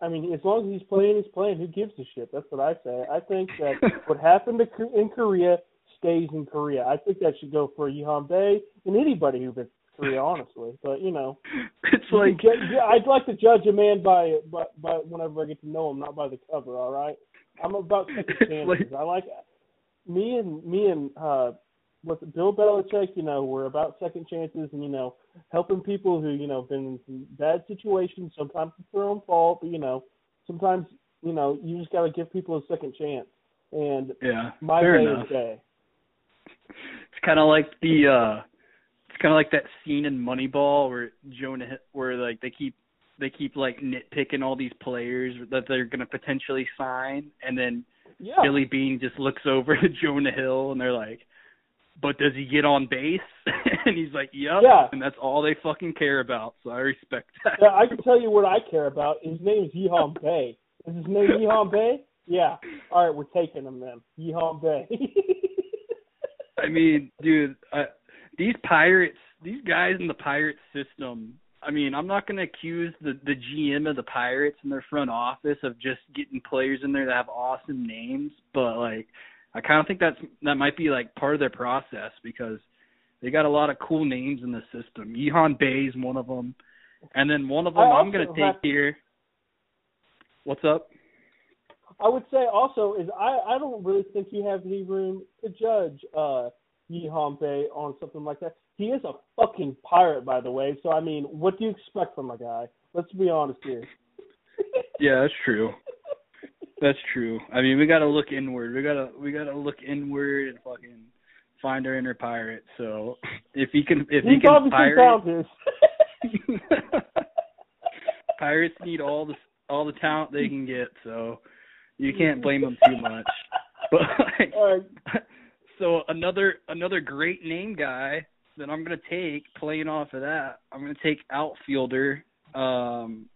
I mean, as long as he's playing, he's playing. Who gives a shit? That's what I say. I think that what happened to in Korea stays in Korea. I think that should go for Yeham Bae and anybody who visits Korea, honestly. But you know, it's like ju- I'd like to judge a man by, by by whenever I get to know him, not by the cover. All right, I'm about second chances. like- I like me and me and uh, it, Bill Belichick. You know, we're about second chances, and you know, helping people who you know been in some bad situations. Sometimes it's their own fault, but you know, sometimes you know you just got to give people a second chance. And yeah, my fair day enough. is day. It's kind of like the uh it's kind of like that scene in Moneyball where Jonah where like they keep they keep like nitpicking all these players that they're going to potentially sign and then Yeah. Billy Beane just looks over to Jonah Hill and they're like but does he get on base? and he's like, "Yep." Yeah. And that's all they fucking care about. So I respect that. Yeah, I can tell you what I care about. His name is Yeham Bae. Is his name Yeham Bae? Yeah. All right, we're taking him then. Yeham Bae. I mean, dude, uh, these pirates, these guys in the pirate system. I mean, I'm not going to accuse the the GM of the Pirates and their front office of just getting players in there that have awesome names, but like, I kind of think that's that might be like part of their process because they got a lot of cool names in the system. Yehan Bae is one of them, and then one of them I I'm going to take have- here. What's up? I would say also is I I don't really think you have any room to judge uh Yeham Bae on something like that. He is a fucking pirate, by the way. So I mean, what do you expect from a guy? Let's be honest here. Yeah, that's true. That's true. I mean, we got to look inward. We got to we got to look inward and fucking find our inner pirate. So if he can if he He's can pirate, pirates need all the all the talent they can get. So you can't blame them too much. But like, right. so another another great name guy that I'm gonna take playing off of that. I'm gonna take outfielder um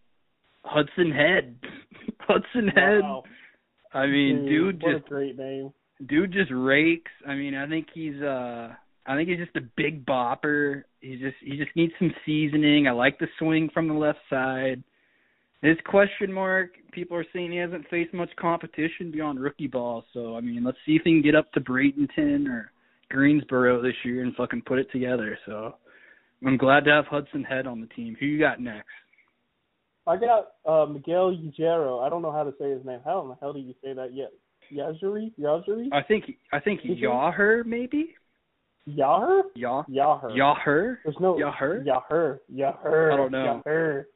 Hudson Head. Hudson Head. Wow. I mean, dude, what just great name. dude just rakes. I mean, I think he's uh I think he's just a big bopper. He just he just needs some seasoning. I like the swing from the left side. His question mark, people are saying he hasn't faced much competition beyond rookie ball. So I mean, let's see if he can get up to Bradenton or Greensboro this year and fucking put it together. So I'm glad to have Hudson Head on the team. Who you got next? I got uh, Miguel Yajure. I don't know how to say his name. How in the hell do you say that yet? Yazuri? Yazuri? I think I think Yaher maybe. Yaher? Yah Yaher. Yaher. There's no Yaher? Yaher. Yaher. I don't know. Yaher.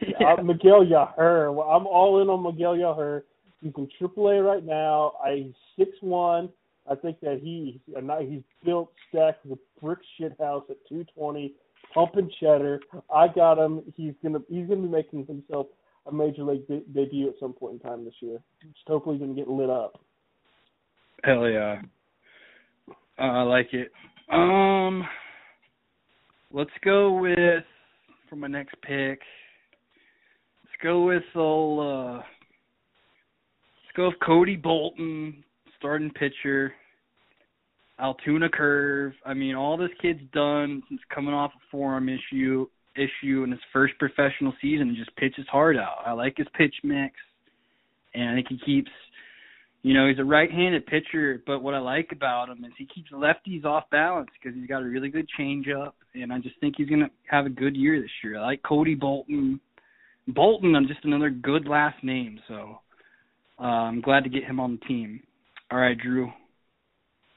Yeah. Uh, Miguel Yaher. Well, I'm all in on Miguel Yaher. He's in AAA right now. I six one. I think that he he's, a ni- he's built stacked a brick shit house at 220, pumping cheddar. I got him. He's gonna he's gonna be making himself a major league de- debut at some point in time this year. Just hopefully gonna get lit up. Hell yeah. I like it. Um, let's go with for my next pick. Let's go with old. Uh, let's go with Cody Bolton, starting pitcher. Altoona curve. I mean, all this kid's done since coming off a forearm issue issue in his first professional season and just pitches hard out. I like his pitch mix, and I think he keeps you know, he's a right-handed pitcher, but what I like about him is he keeps lefties off balance because he's got a really good changeup, and I just think he's going to have a good year this year. I like Cody Bolton. Bolton, I'm just another good last name, so uh, I'm glad to get him on the team. All right, Drew.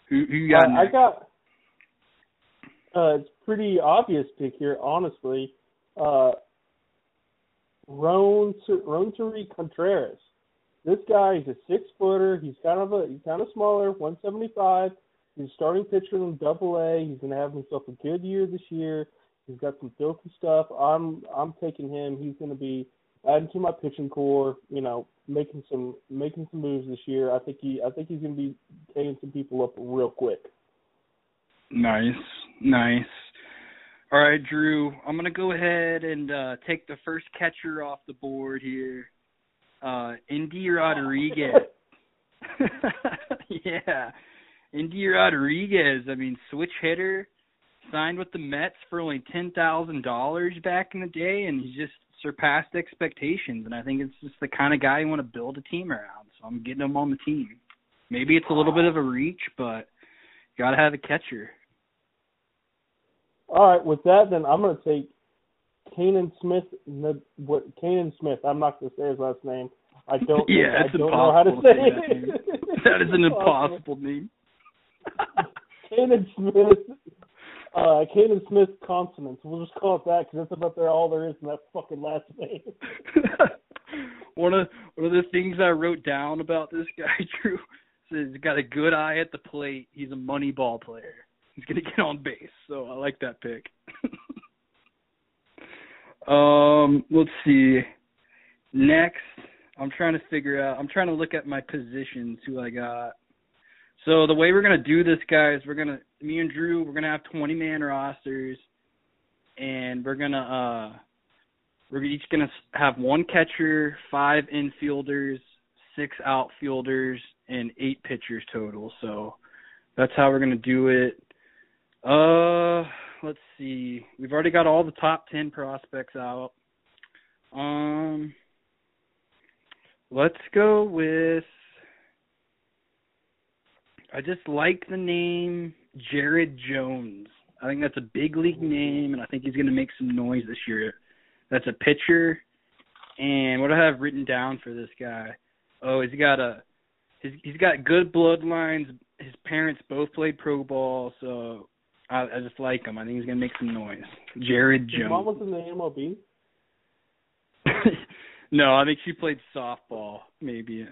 Who, who got? I, I got. Uh, it's pretty obvious pick here, honestly. Uh, Ron Rontari Contreras. This guy is a six footer. He's kind of a he's kind of smaller, 175. He's starting pitcher in Double A. He's going to have himself a good year this year. He's got some filthy stuff. I'm I'm taking him. He's going to be adding to my pitching core. You know, making some making some moves this year. I think he I think he's going to be taking some people up real quick. Nice, nice. All right, Drew. I'm gonna go ahead and uh take the first catcher off the board here. Uh Endy Rodriguez. yeah. Endy Rodriguez, I mean, switch hitter, signed with the Mets for only ten thousand dollars back in the day and he's just surpassed expectations and I think it's just the kind of guy you want to build a team around. So I'm getting him on the team. Maybe it's a little bit of a reach, but you gotta have a catcher. All right, with that, then I'm going to take Canaan Smith. What Canaan Smith? I'm not going to say his last name. I don't. Yeah, I don't know how to to say it. That is an impossible name. Canaan Smith. Uh, Canaan Smith consonants. We'll just call it that because that's about there all there is in that fucking last name. one of one of the things I wrote down about this guy, Drew, says he's got a good eye at the plate. He's a money ball player. He's gonna get on base, so I like that pick. um, let's see. Next, I'm trying to figure out. I'm trying to look at my positions. Who I got. So the way we're gonna do this, guys, we're gonna me and Drew, we're gonna have 20 man rosters, and we're gonna uh we're each to have one catcher, five infielders, six outfielders, and eight pitchers total. So that's how we're to do it. Uh, let's see. We've already got all the top 10 prospects out. Um, let's go with. I just like the name Jared Jones. I think that's a big league name, and I think he's going to make some noise this year. That's a pitcher. And what I have written down for this guy? Oh, he's got a he's he's got good bloodlines. His parents both played pro ball, so I, I just like him. I think he's gonna make some noise. Jared His mom was in the MLB. no, I think she played softball. Maybe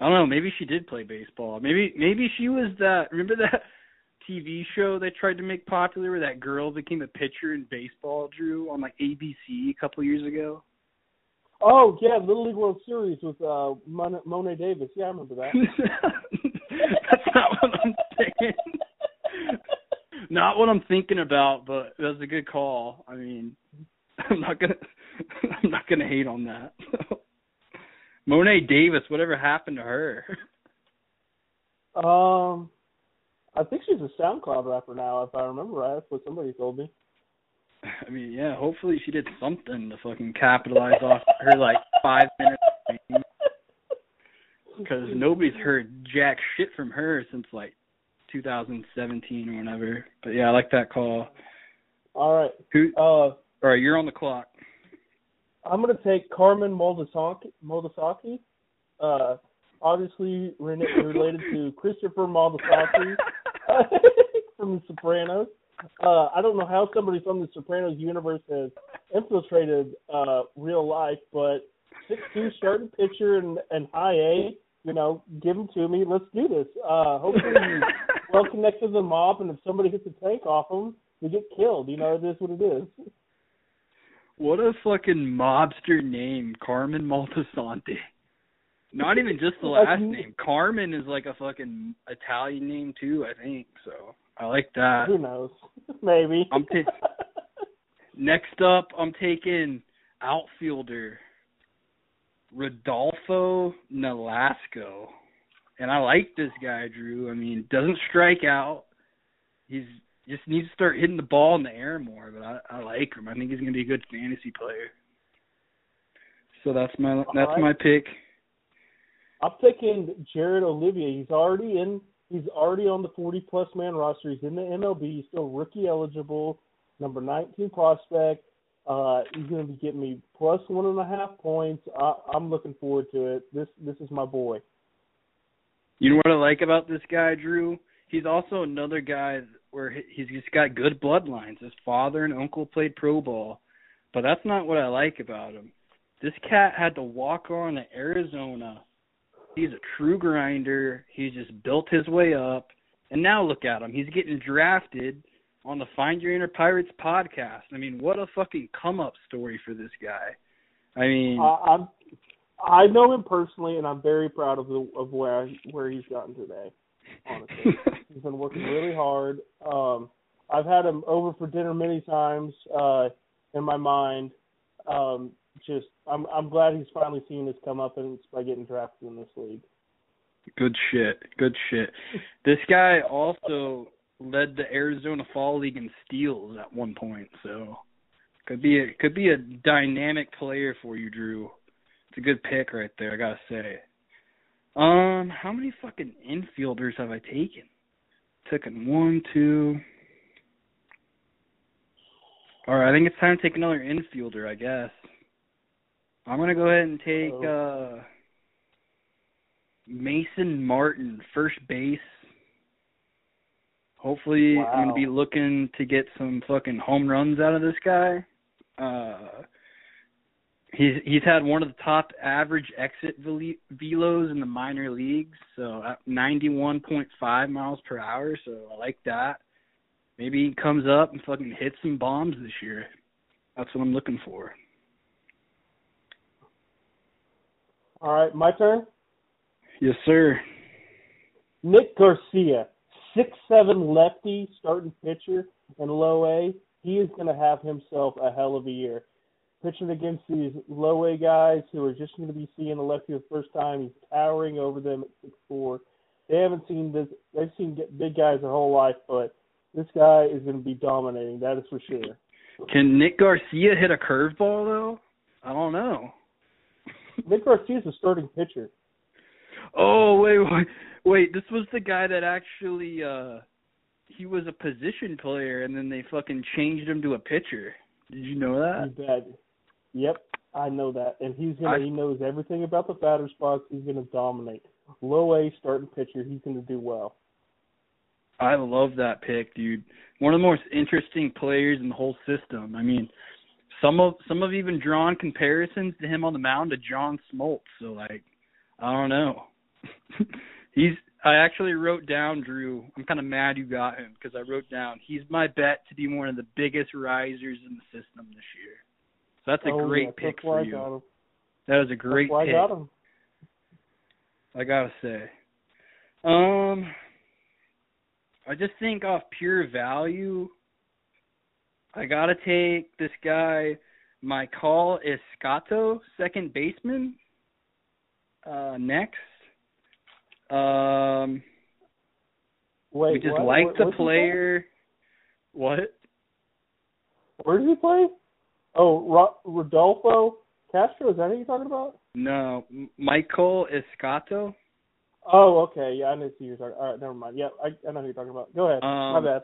I don't know. Maybe she did play baseball. Maybe maybe she was that. Remember that TV show they tried to make popular where that girl became a pitcher in baseball, Drew, on like ABC a couple years ago? Oh yeah, Little League World Series with uh Mon- Mo'ne Davis. Yeah, I remember that. That's not what I'm thinking. not what I'm thinking about, but that was a good call. I mean, I'm not gonna, I'm not gonna hate on that. Mo'ne Davis, whatever happened to her? Um, I think she's a SoundCloud rapper now, if I remember right. That's what somebody told me. I mean, yeah. Hopefully, she did something to fucking capitalize off her like five minutes. Because nobody's heard jack shit from her since like 2017 or whatever. But yeah, I like that call. All right. Who? Uh, All right, you're on the clock. I'm gonna take Carmen Moldasaki. Moldasaki. Uh, obviously re- related to Christopher Moltisanti from The Sopranos. Uh, I don't know how somebody from The Sopranos universe has infiltrated uh, real life, but six two starting pitcher and, and high A, you know, give him to me. Let's do this. Uh, hopefully he's well connected to the mob, and if somebody hits a tank off him, they get killed. You know, it is what it is. What a fucking mobster name, Carmen Maltasanti. Not even just the last name. Carmen is like a fucking Italian name too, I think. So I like that. Who knows? Maybe. I'm t- Next up, I'm taking outfielder Rodolfo Nolasco. And I like this guy, Drew. I mean, doesn't strike out. He's just needs to start hitting the ball in the air more, but I, I like him. I think he's going to be a good fantasy player. So that's my that's right. my pick. I'm picking Jared Oliva. He's already in. He's already on the 40 plus man roster. He's in the MLB. He's still rookie eligible. Number 19 prospect. Uh, he's going to be getting me plus one and a half points. I, I'm looking forward to it. This this is my boy. You know what I like about this guy, Drew? He's also another guy where he's just got good bloodlines. His father and uncle played pro ball, but that's not what I like about him. This cat had to walk on to Arizona. He's a true grinder. He's just built his way up, and now look at him. He's getting drafted on the Find Your Inner Pirates podcast. I mean, what a fucking come up story for this guy. I mean, uh, I'm I know him personally, and I'm very proud of the of where where he's gotten today. Honestly, he's been working really hard. Um, I've had him over for dinner many times uh, in my mind. Um, just I'm I'm glad he's finally seeing this come up, and by getting drafted in this league. Good shit. Good shit. This guy also led the Arizona Fall League in steals at one point, so could be a could be a dynamic player for you, Drew. It's a good pick right there, I gotta say. Um, how many fucking infielders have I taken? Taken one, two. All right, I think it's time to take another infielder, I guess. I'm gonna go ahead and take uh Mason Martin, first base. Hopefully, wow. I'm gonna be looking to get some fucking home runs out of this guy. Uh, he's he's had one of the top average exit velos in the minor leagues, so at 91.5 miles per hour. So I like that. Maybe he comes up and fucking hits some bombs this year. That's what I'm looking for. All right, my turn. Yes, sir. Nick Garcia, six seven lefty, starting pitcher in low A. He is going to have himself a hell of a year. Pitching against these low A guys who are just going to be seeing the lefty the first time, he's towering over them at six four. They haven't seen this. They've seen big guys their whole life, but this guy is going to be dominating. That is for sure. Can Nick Garcia hit a curveball though? I don't know. Nick Garcia's a starting pitcher. Oh wait, wait, wait! This was the guy that actually uh he was a position player, and then they fucking changed him to a pitcher. Did you know that? You bet. Yep, I know that, and he's gonna. I, he knows everything about the batter spots. He's gonna dominate. Low A starting pitcher. He's gonna do well. I love that pick, dude. One of the most interesting players in the whole system. I mean, some of some have even drawn comparisons to him on the mound to John Smoltz. So like, I don't know. he's. I actually wrote down Drew. I'm kind of mad you got him because I wrote down he's my bet to be one of the biggest risers in the system this year. So that's a oh, great yeah, pick for you. That was a great pick. I got him. I gotta say. Um, I just think off pure value, I gotta take this guy, my call is Scotto, second baseman. Uh, next. Um, Wait, we just what? like Where, the player. What? Where did he play? Oh, Ro- Rodolfo Castro. Is that who you're talking about? No, Maikol Escotto. Oh, okay. Yeah, I know who you're talking. All right, never mind. Yeah, I, I know who you're talking about. Go ahead. Um, My bad.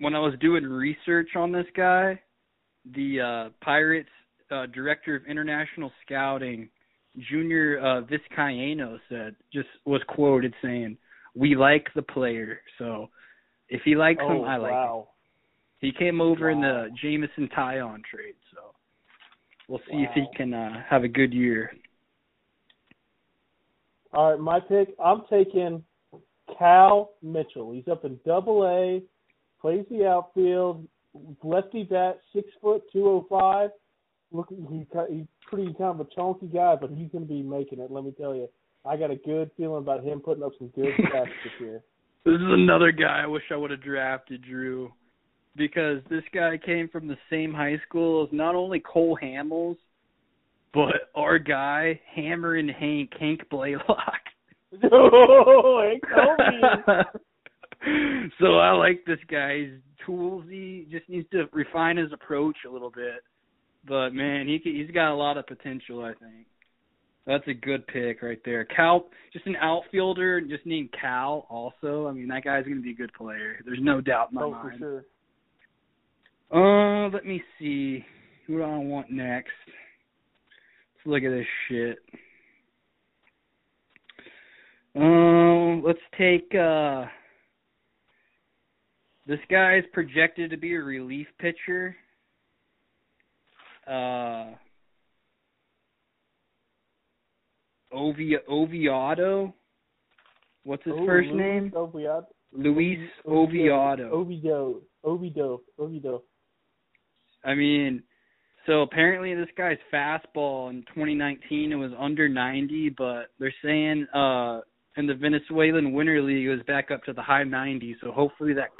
When I was doing research on this guy, the uh Pirates uh, director of international scouting, Junior uh, Vizcaino, said just was quoted saying, "We like the player, so if he likes oh, him, I like wow. him." He came over in Wow. the Jameson Taillon trade, so we'll see if he can uh, have a good year. All right, my pick. I'm taking Cal Mitchell. He's up in Double A, plays the outfield, lefty bat, six foot two oh five. Look, he's ki- he's pretty kind of a chunky guy, but he's going to be making it. Let me tell you, I got a good feeling about him putting up some good stats this year. This is another guy I wish I would have drafted, Drew, because this guy came from the same high school as not only Cole Hamels, but our guy, Hammer and Hank, Hank Blalock. oh, Kobe. so I like this guy. He's toolsy, just needs to refine his approach a little bit. But man, he he's got a lot of potential, I think. That's a good pick right there. Cal, just an outfielder, just named Cal. Also, I mean that guy's going to be a good player. There's no doubt in my Oh, for mind. sure. Uh, let me see. Who do I want next? Let's look at this shit. Um, let's take uh this guy is projected to be a relief pitcher. Uh Ovi Oviedo. What's his Oh, first Luis name? Oviedo. Luis Oviado. Oviedo. Oviedo. Oviedo. I mean, so apparently this guy's fastball in 2019 it was under 90, but they're saying uh in the Venezuelan Winter League it was back up to the high 90s. So hopefully that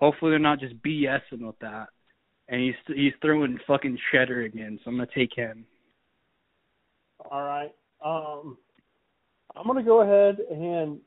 hopefully they're not just BSing with that. And he's he's throwing fucking cheddar again, so I'm gonna take him. All right. Um, I'm gonna go ahead and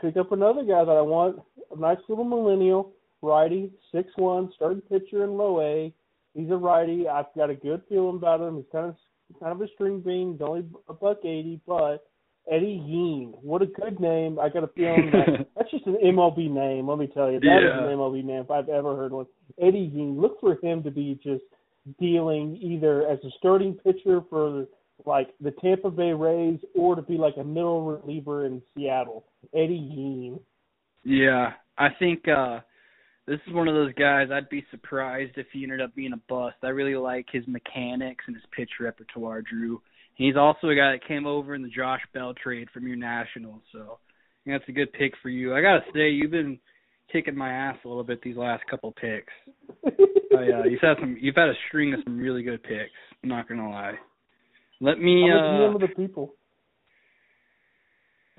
pick up another guy that I want. A nice little millennial righty, six one, starting pitcher in low A. He's a righty. I've got a good feeling about him. He's kind of kind of a string bean. He's only a buck eighty, but Eddy Yean. What a good name. I got a feeling that that's just an MLB name. Let me tell you, that is Yeah. an MLB name if I've ever heard one. Eddy Yean. Look for him to be just dealing either as a starting pitcher for like the Tampa Bay Rays or to be like a middle reliever in Seattle. Eddy Yean. Yeah, I think uh this is one of those guys I'd be surprised if he ended up being a bust. I really like his mechanics and his pitch repertoire, Drew. He's also a guy that came over in the Josh Bell trade from your Nationals, so that's a good pick for you. I gotta say, you've been kicking my ass a little bit these last couple picks. Oh yeah, you've had some you've had a string of some really good picks, I'm not gonna lie. Let me uh of the people.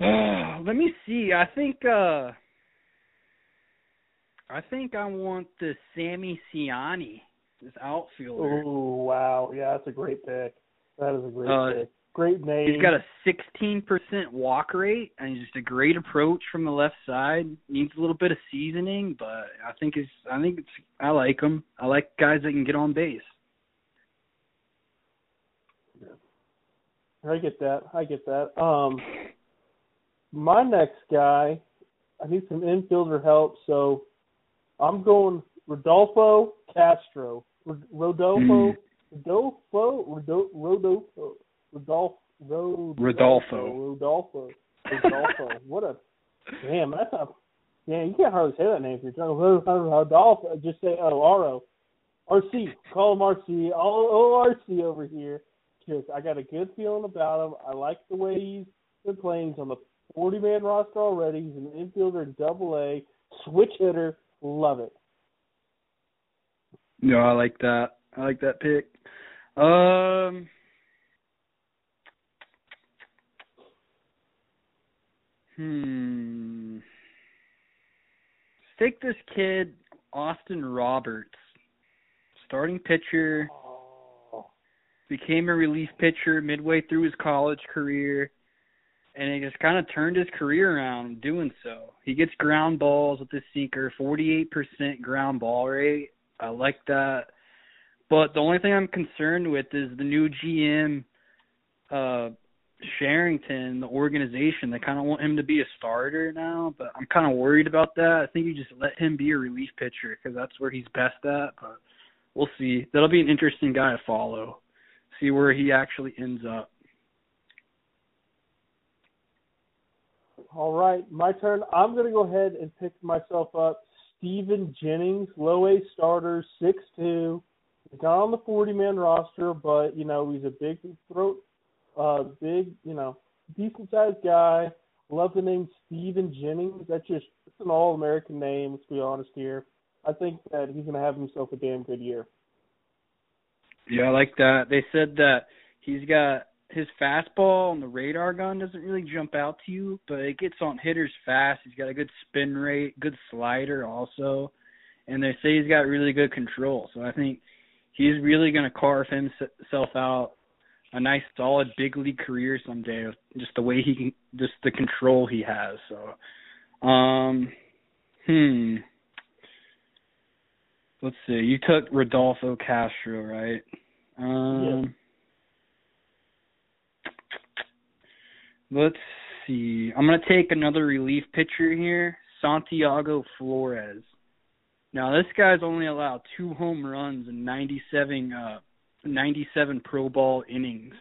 let me see. I think uh I think I want the Sammy Siani, this outfielder. Oh wow, yeah, that's a great pick. That is a great Uh, pick. Great name. He's got a 16% walk rate and just a great approach from the left side. Needs a little bit of seasoning, but I think it's I think it's I like him. I like guys that can get on base. I get that. I get that. Um, my next guy, I need some infielder help, so I'm going Rodolfo Castro. Rod- Rodolfo, hmm. Rodolfo, Rodolfo, Rodolfo, Rodolfo, Rodolfo. Rodolfo, Rodolfo. what a damn! That's a yeah. You can't hardly say that name if you're trying to Rodolfo. Just say oh R-O. RC. Call him RC. Oh RC over here. Just I got a good feeling about him. I like the way he's been playing. He's on the 40 man roster already. He's an infielder in Double A, switch hitter. Love it. No, I like that. I like that pick. Um Hmm. Take this kid, Austin Roberts. Starting pitcher, Oh, became a relief pitcher midway through his college career, and he just kind of turned his career around doing so. He gets ground balls with his sinker, 48% ground ball rate. I like that. But the only thing I'm concerned with is the new GM, uh, Cherington, the organization. They kind of want him to be a starter now, but I'm kind of worried about that. I think you just let him be a relief pitcher because that's where he's best at. But we'll see. That'll be an interesting guy to follow. see where he actually ends up. All right, my turn. I'm going to go ahead and pick myself up Steven Jennings, low A starter, six two. He's not on the 40 man roster, but you know he's a big throat, uh, big you know decent sized guy. Love the name Steven Jennings. That's just it's an all American name. Let's be honest here. I think that he's going to have himself a damn good year. Yeah, I like that. They said that he's got his fastball on the radar gun doesn't really jump out to you, but it gets on hitters fast. He's got a good spin rate, good slider also, and they say he's got really good control. So I think he's really going to carve himself out a nice solid big league career someday with just the way he can just the control he has so um hmm let's see you took rodolfo castro right um yeah. Let's see i'm going to take another relief pitcher here santiago florez now this guy's only allowed two home runs and 97 uh 97 Pro ball innings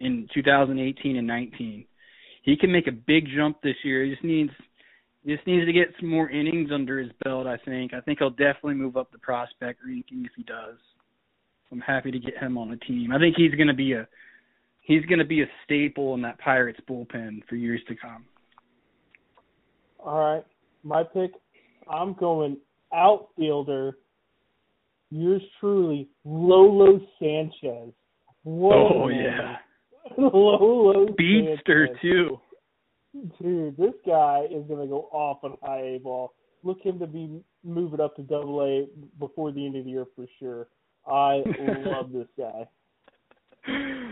in 2018 and 19. He can make a big jump this year. He just needs he just needs to get some more innings under his belt. I think. I think he'll definitely move up the prospect ranking if he does. I'm happy to get him on the team. I think he's going to be a he's going to be a staple in that Pirates bullpen for years to come. All right, my pick. I'm going outfielder yours truly, Lolo Sanchez. Whoa, oh yeah, Lolo Speedster Sanchez. too. Dude, this guy is gonna go off on high A ball. Look him to be moving up to Double A before the end of the year for sure. I love this guy.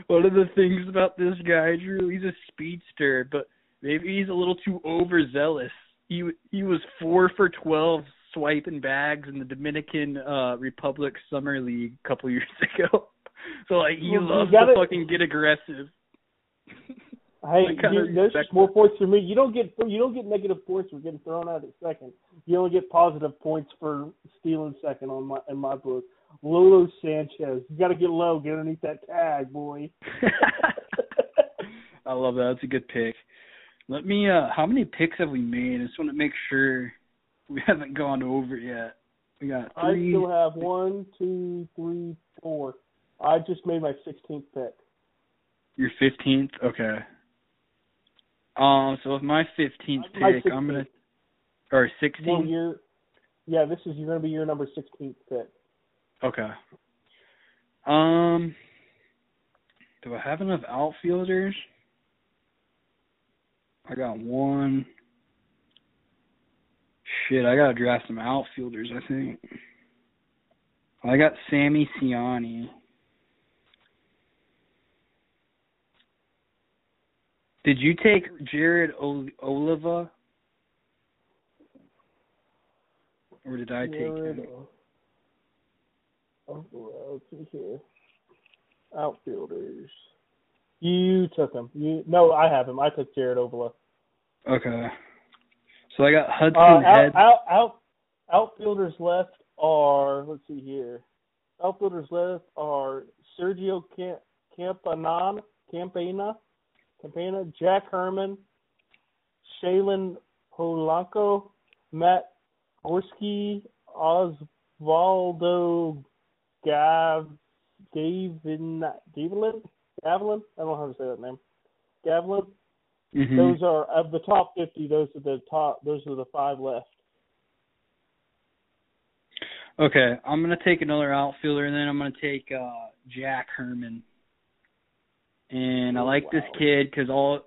One of the things about this guy, Drew, he's a speedster, but maybe he's a little too overzealous. He he was four for twelve swiping bags in the Dominican uh Republic Summer League a couple years ago. so like he Well, loves gotta- to fucking get aggressive. Hey, you, there's respect more points for me. You don't get you don't get negative points for getting thrown out at second. You only get positive points for stealing second on my in my book. Lolo Sanchez, you got to get low, get underneath that tag, boy. I love that. That's a good pick. Let me uh how many picks have we made? I just want to make sure we haven't gone over yet. We got I three still have one, two, three, four. I just made my 16th pick. your fifteenth? Okay. Um so with my fifteenth My pick I'm gonna or Well, sixteen? year, yeah, this is you're going to be your number 16th pick. Okay. Um do I have enough outfielders? I got one. Shit, I gotta draft some outfielders, I think. I got Sammy Siani. Did you take Jared o- Oliva? Or did I take him? Oh, let's see here. Outfielders. You took him. You no, I have him. I took Jared Oliva. Okay. So I got Hudson Uh, Head. out, out, out, outfielders left are let's see here. Outfielders left are Sergio Cam- Campanan, Campana, Campana, Jack Herman, Shalin Polanco, Matt Gorski, Osvaldo Gav, Gavin, Gavelin, Gavelin. I don't know how to say that name. Gavelin. Mhm. Those are of the top fifty. Those are the top. Those are the five left. Okay, I'm gonna take another outfielder, and then I'm gonna take uh Jack Herman. And I like this kid because all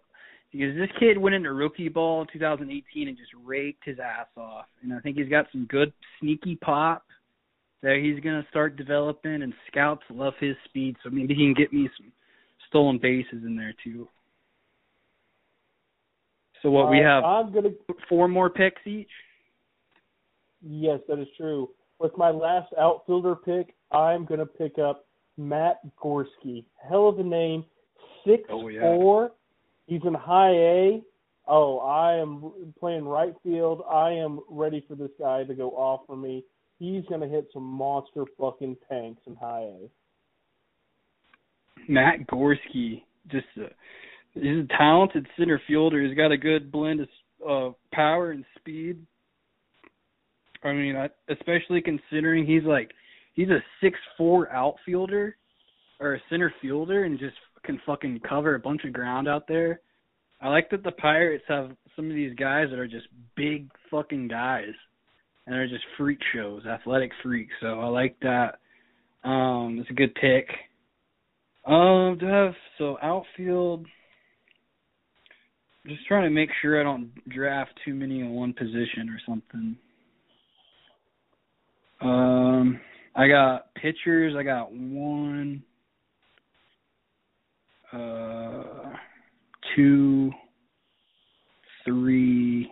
because this kid went into rookie ball in 2018 and just raked his ass off. And I think he's got some good sneaky pop that he's gonna start developing. And scouts love his speed, so maybe he can get me some stolen bases in there too. So what we Uh, have I'm gonna. four more picks each. Yes, that is true. With my last outfielder pick, I'm gonna pick up Matt Gorski. Hell of a name. Six Oh, yeah. four. He's in high A. Oh, I am playing right field. I am ready for this guy to go off for me. He's gonna hit some monster fucking tanks in high A. Matt Gorski, just a, he's a talented center fielder. He's got a good blend of uh, power and speed. I mean, I, especially considering he's like he's a six four outfielder or a center fielder and just can fucking cover a bunch of ground out there. I like that the Pirates have some of these guys that are just big fucking guys and they're just freak shows, athletic freaks. So I like that. Um, it's a good pick. Um, to have so outfield. Just trying to make sure I don't draft too many in one position or something. Um, I got pitchers. I got one, uh, two, three,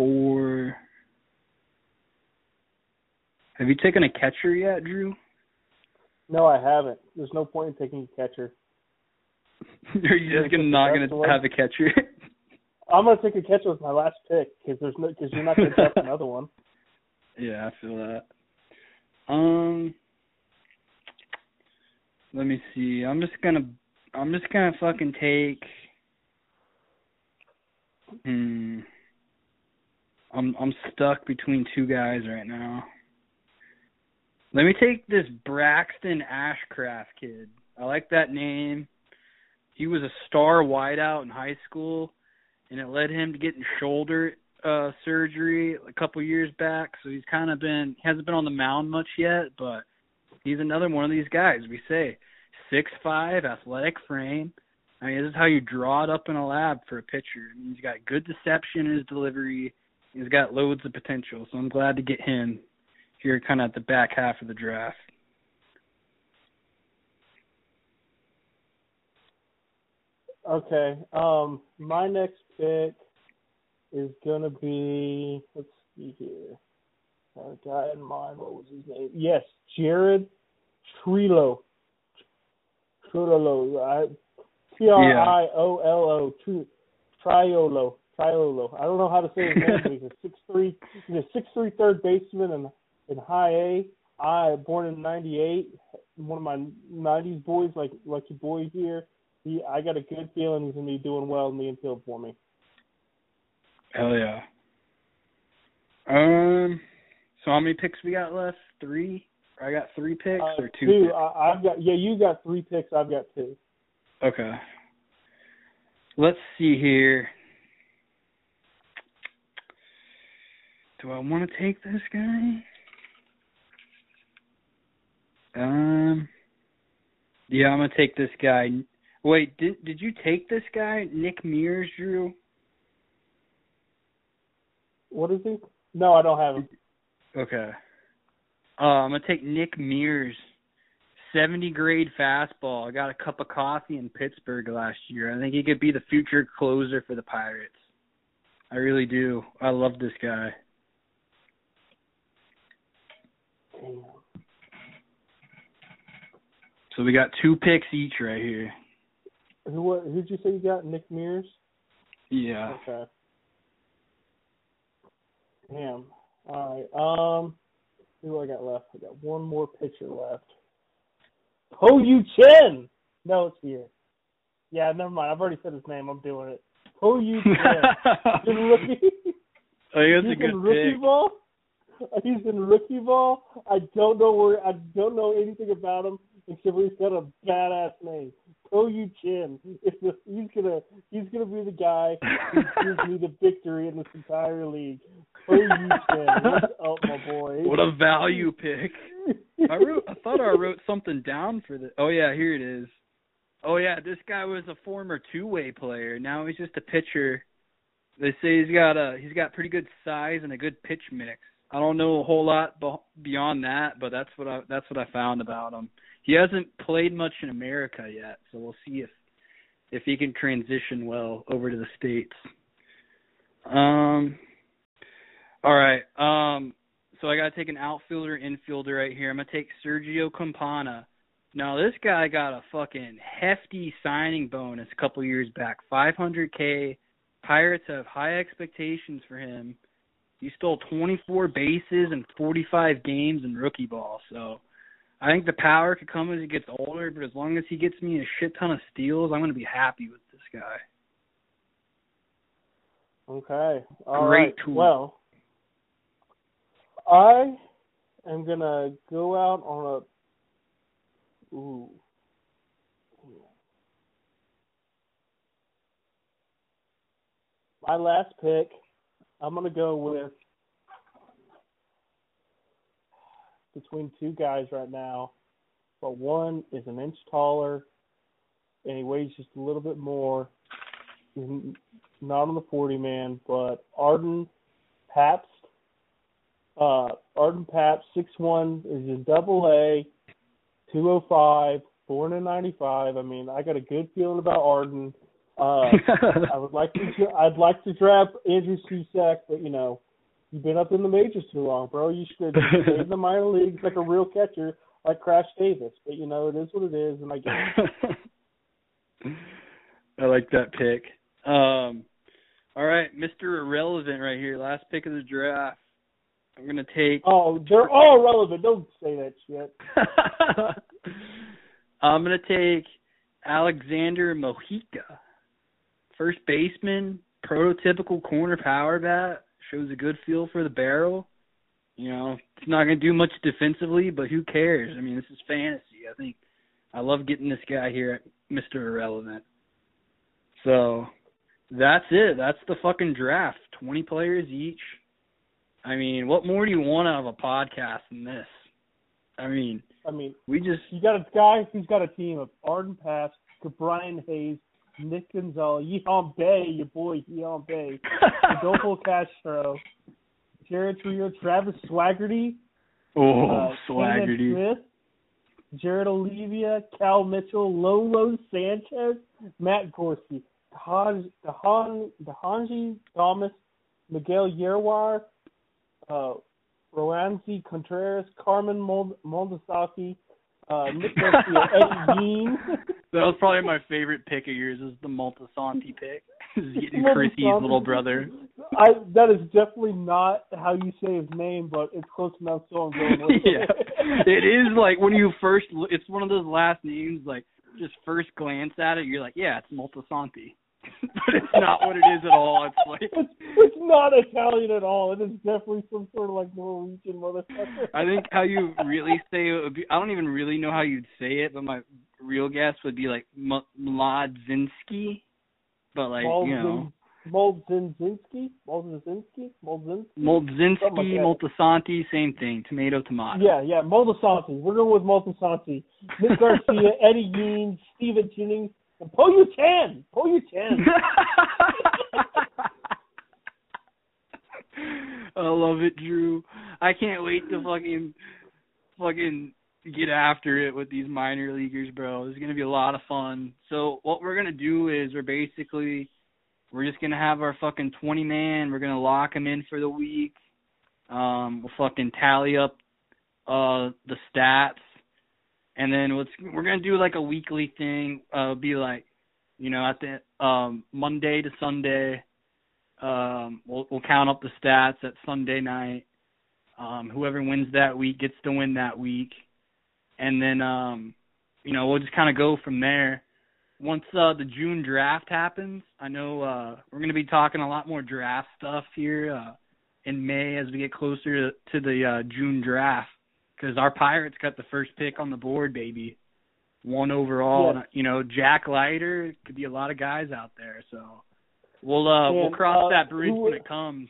four. Have you taken a catcher yet, Drew? No, I haven't. There's no point in taking a catcher. Are you just gonna not gonna have a catcher? I'm gonna take a catcher with my last pick because there's no because you're not gonna draft another one. Yeah, I feel that. Um, let me see. I'm just gonna I'm just gonna fucking take. Hmm. I'm I'm stuck between two guys right now. Let me take this Braxton Ashcraft kid. I like that name. He was a star wideout in high school, and it led him to getting shoulder uh surgery a couple years back. So he's kind of been hasn't been on the mound much yet, but he's another one of these guys. We say six five, athletic frame. I mean, this is how you draw it up in a lab for a pitcher. I mean, he's got good deception in his delivery. He's got loads of potential. So I'm glad to get him here kind of at the back half of the draft. Okay. Um, my next pick is gonna be let's see here. I guy in mind. What was his name? Yes, Jared Trillo. Trillo. T R I O L O. Triolo. Triolo. I don't know how to say his name. but he's a six three. He's a six three third baseman and in high A. I born in '98, one of my '90s boys, like like your boy here. He, I got a good feeling he's gonna be doing well in the infield for me. Hell yeah. Um. So how many picks we got left? Three. I got three picks uh, or two. Two. Picks? I, I've got. Yeah, you got three picks. I've got two. Okay. Let's see here. Do I want to take this guy? Um. Yeah, I'm gonna take this guy. Wait, did did you take this guy, Nick Mears, Drew? What is he? No, I don't have him. Okay. Uh, I'm gonna take Nick Mears, 70 grade fastball. I got a cup of coffee in Pittsburgh last year. I think he could be the future closer for the Pirates. I really do. I love this guy. Damn. So we got two picks each right here. Who what? Who'd you say you got? Nick Mears. Yeah. Okay. Damn. All right. Um. Who do I got left? I got one more pitcher left. Ho Yu Chen. No, it's here. Yeah, never mind. I've already said his name. I'm doing it. Ho Yu Chen. Rookie. Think that's a good rookie pick. ball. He's in rookie ball. I don't know where. I don't know anything about him except for he's got a badass name. Ko Yu Chin. If the, he's gonna he's gonna be the guy who gives me the victory in this entire league. Ko Yu Chin. What's up, my boy? What a value pick. I wrote. I thought I wrote something down for this. Oh yeah, here it is. Oh yeah, this guy was a former two-way player. Now he's just a pitcher. They say he's got a he's got pretty good size and a good pitch mix. I don't know a whole lot be- beyond that, but that's what I that's what I found about him. He hasn't played much in America yet, so we'll see if if he can transition well over to the states. Um. All right. Um. So I got to take an outfielder, infielder right here. I'm gonna take Sergio Campana. Now this guy got a fucking hefty signing bonus a couple years back, 500k. Pirates have high expectations for him. He stole 24 bases in 45 games in rookie ball, so I think the power could come as he gets older, but as long as he gets me a shit ton of steals, I'm going to be happy with this guy. Okay. All Great right. tool. Well, I am gonna go out on a. Ooh. My last pick, I'm gonna go with between two guys right now, but one is an inch taller, and he weighs just a little bit more. He's not on the 40 man, but Arden Pabst. Uh, Arden Pabst, 6'1", is in double A, 205, born in 95. I mean, I got a good feeling about Arden. Uh, I would like to, I'd like to draft Andrew Susac, but you know, you've been up in the majors too long, bro. You should stay in the minor leagues like a real catcher, like Crash Davis. But you know, it is what it is, and I get it. I like that pick. Um, all right, Mr. Irrelevant right here. Last pick of the draft. I'm gonna take. Oh, they're all relevant. Don't say that shit. I'm gonna take Alexander Mojica, first baseman, prototypical corner power bat. Shows a good feel for the barrel. You know, it's not gonna do much defensively, but who cares? I mean, this is fantasy. I think I love getting this guy here at Mr. Irrelevant. So that's it. That's the fucking draft. Twenty players each. I mean, what more do you want out of a podcast than this? I mean, I mean, we just you got a guy who's got a team of Arden Pabst, Brian Hayes, Nick Gonzalez, Yeon Bae, your boy Yeon Bae, Adolfo Castro, Jared Trio, Travis Swaggerty, oh uh, Swaggerty. Smith, Jared Oliva, Cal Mitchell, Lolo Sanchez, Matt Gorski, Dehan, Dehan, Thomas, Miguel Yajure, uh, Roansy Contreras, Carmen Mold- Moldasaki, uh, Nick Garcia, Eddie Dean. That was probably my favorite pick of yours. Is the Moltisanti pick? Is getting. Chrissy's little brother. I that is definitely not how you say his name, but it's close enough, so I'm going with yeah, it. is like when you first. It's one of those last names. Like just first glance at it, you're like, yeah, it's Moltisanti, but it's not what it is at all. It's like It's, it's not Italian at all. It is definitely some sort of like Norwegian motherfucker. I think how you really say it would be. I don't even really know how you'd say it, but my real guess would be like M- Mladzinski. But like you know, Moldzinski, Moldzinski, Moldzinski. Moldzinski, Something like Moltisanti, same thing. Tomato, tomato. Yeah, yeah, Moldasanti. We're going with Moldasanti. Nick Garcia, Eddy Yean, Steven Jennings, and Poyu Chan. Poyu Chan. I love it, Drew. I can't wait to fucking fucking get after it with these minor leaguers, bro. It's gonna be a lot of fun. So what we're gonna do is we're basically we're just gonna have our fucking twenty man. We're gonna lock them in for the week. Um, we'll fucking tally up uh the stats, and then what's we're gonna do like a weekly thing. Uh, be like, you know, at the um Monday to Sunday. Um, we'll we'll count up the stats at Sunday night. Um, whoever wins that week gets to win that week, and then um, you know we'll just kind of go from there. Once uh, the June draft happens, I know uh, we're going to be talking a lot more draft stuff here uh, in May as we get closer to, to the uh, June draft because our Pirates got the first pick on the board, baby, one overall. Yeah. And, you know, Jack Leiter could be a lot of guys out there, so we'll uh, we'll cross uh, that bridge when it comes.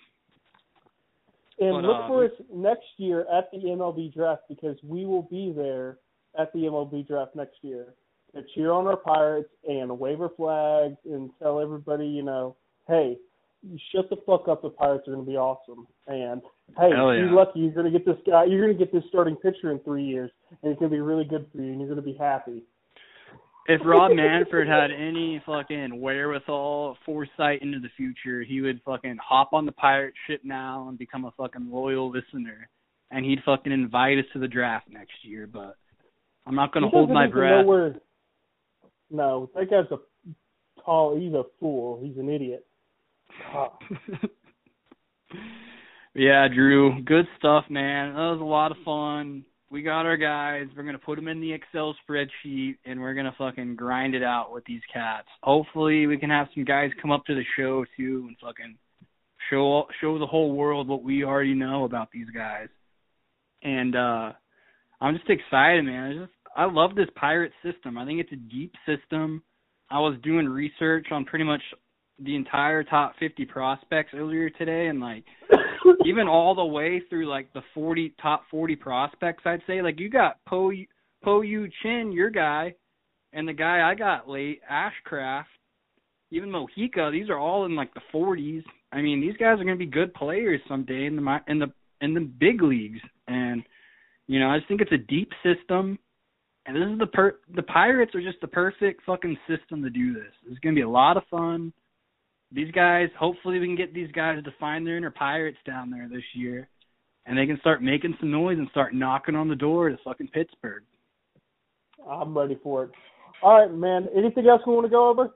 And But, look uh, for us next year at the MLB draft because we will be there at the MLB draft next year to cheer on our Pirates and wave our flags and tell everybody, you know, hey, you shut the fuck up. The Pirates are going to be awesome. And hey, Hell yeah. you're lucky, you're going to get this guy. You're going to get this starting pitcher in three years, and it's going to be really good for you, and you're going to be happy. If Rob Manfred had any fucking wherewithal, foresight into the future, he would fucking hop on the pirate ship now and become a fucking loyal listener, and he'd fucking invite us to the draft next year. But I'm not gonna He hold my breath. Where, no, that guy's a tall. He's a fool. He's an idiot. Yeah, Drew, good stuff, man. That was a lot of fun. We got our guys. We're gonna put them in the Excel spreadsheet, and we're gonna fucking grind it out with these cats. Hopefully, we can have some guys come up to the show too and fucking show show the whole world what we already know about these guys. And uh I'm just excited, man. I just I love this pirate system. I think it's a deep system. I was doing research on pretty much the entire top 50 prospects earlier today and like even all the way through like the 40 top 40 prospects I'd say like you got Po Po Yu Chin your guy and the guy I got late Ashcraft even Mojica these are all in like the 40s I mean these guys are going to be good players someday in the in the in the big leagues. And you know I just think it's a deep system. And this is the per the Pirates are just the perfect fucking system to do this. It's gonna be a lot of fun these guys, hopefully we can get these guys to find their inner pirates down there this year, and they can start making some noise and start knocking on the door to fucking Pittsburgh. I'm ready for it. All right, man. Anything else we want to go over?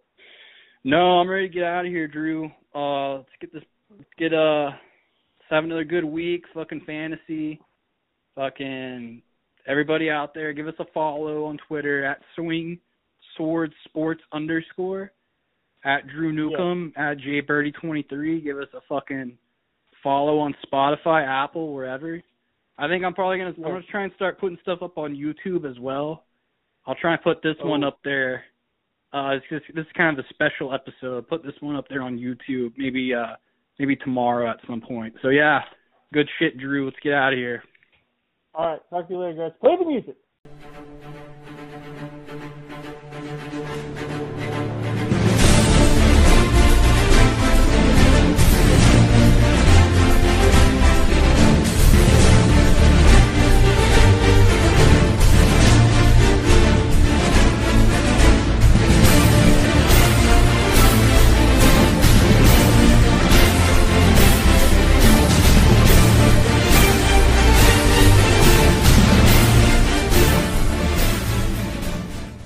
No, I'm ready to get out of here, Drew. Uh, let's get this. Let's get uh, let's have another good week. Fucking fantasy. Fucking everybody out there, give us a follow on Twitter at Swing Sword Sports underscore at Drew Newcomb yeah. at jbirdie23. Give us a fucking follow on Spotify, Apple, wherever. I think I'm probably gonna I'm gonna try and start putting stuff up on YouTube as well. I'll try and put this oh. one up there. Uh, it's just, this is kind of a special episode. Put this one up there on YouTube. Maybe uh maybe tomorrow at some point. So yeah, good shit, Drew. Let's get out of here. All right, talk to you later, guys. Play the music.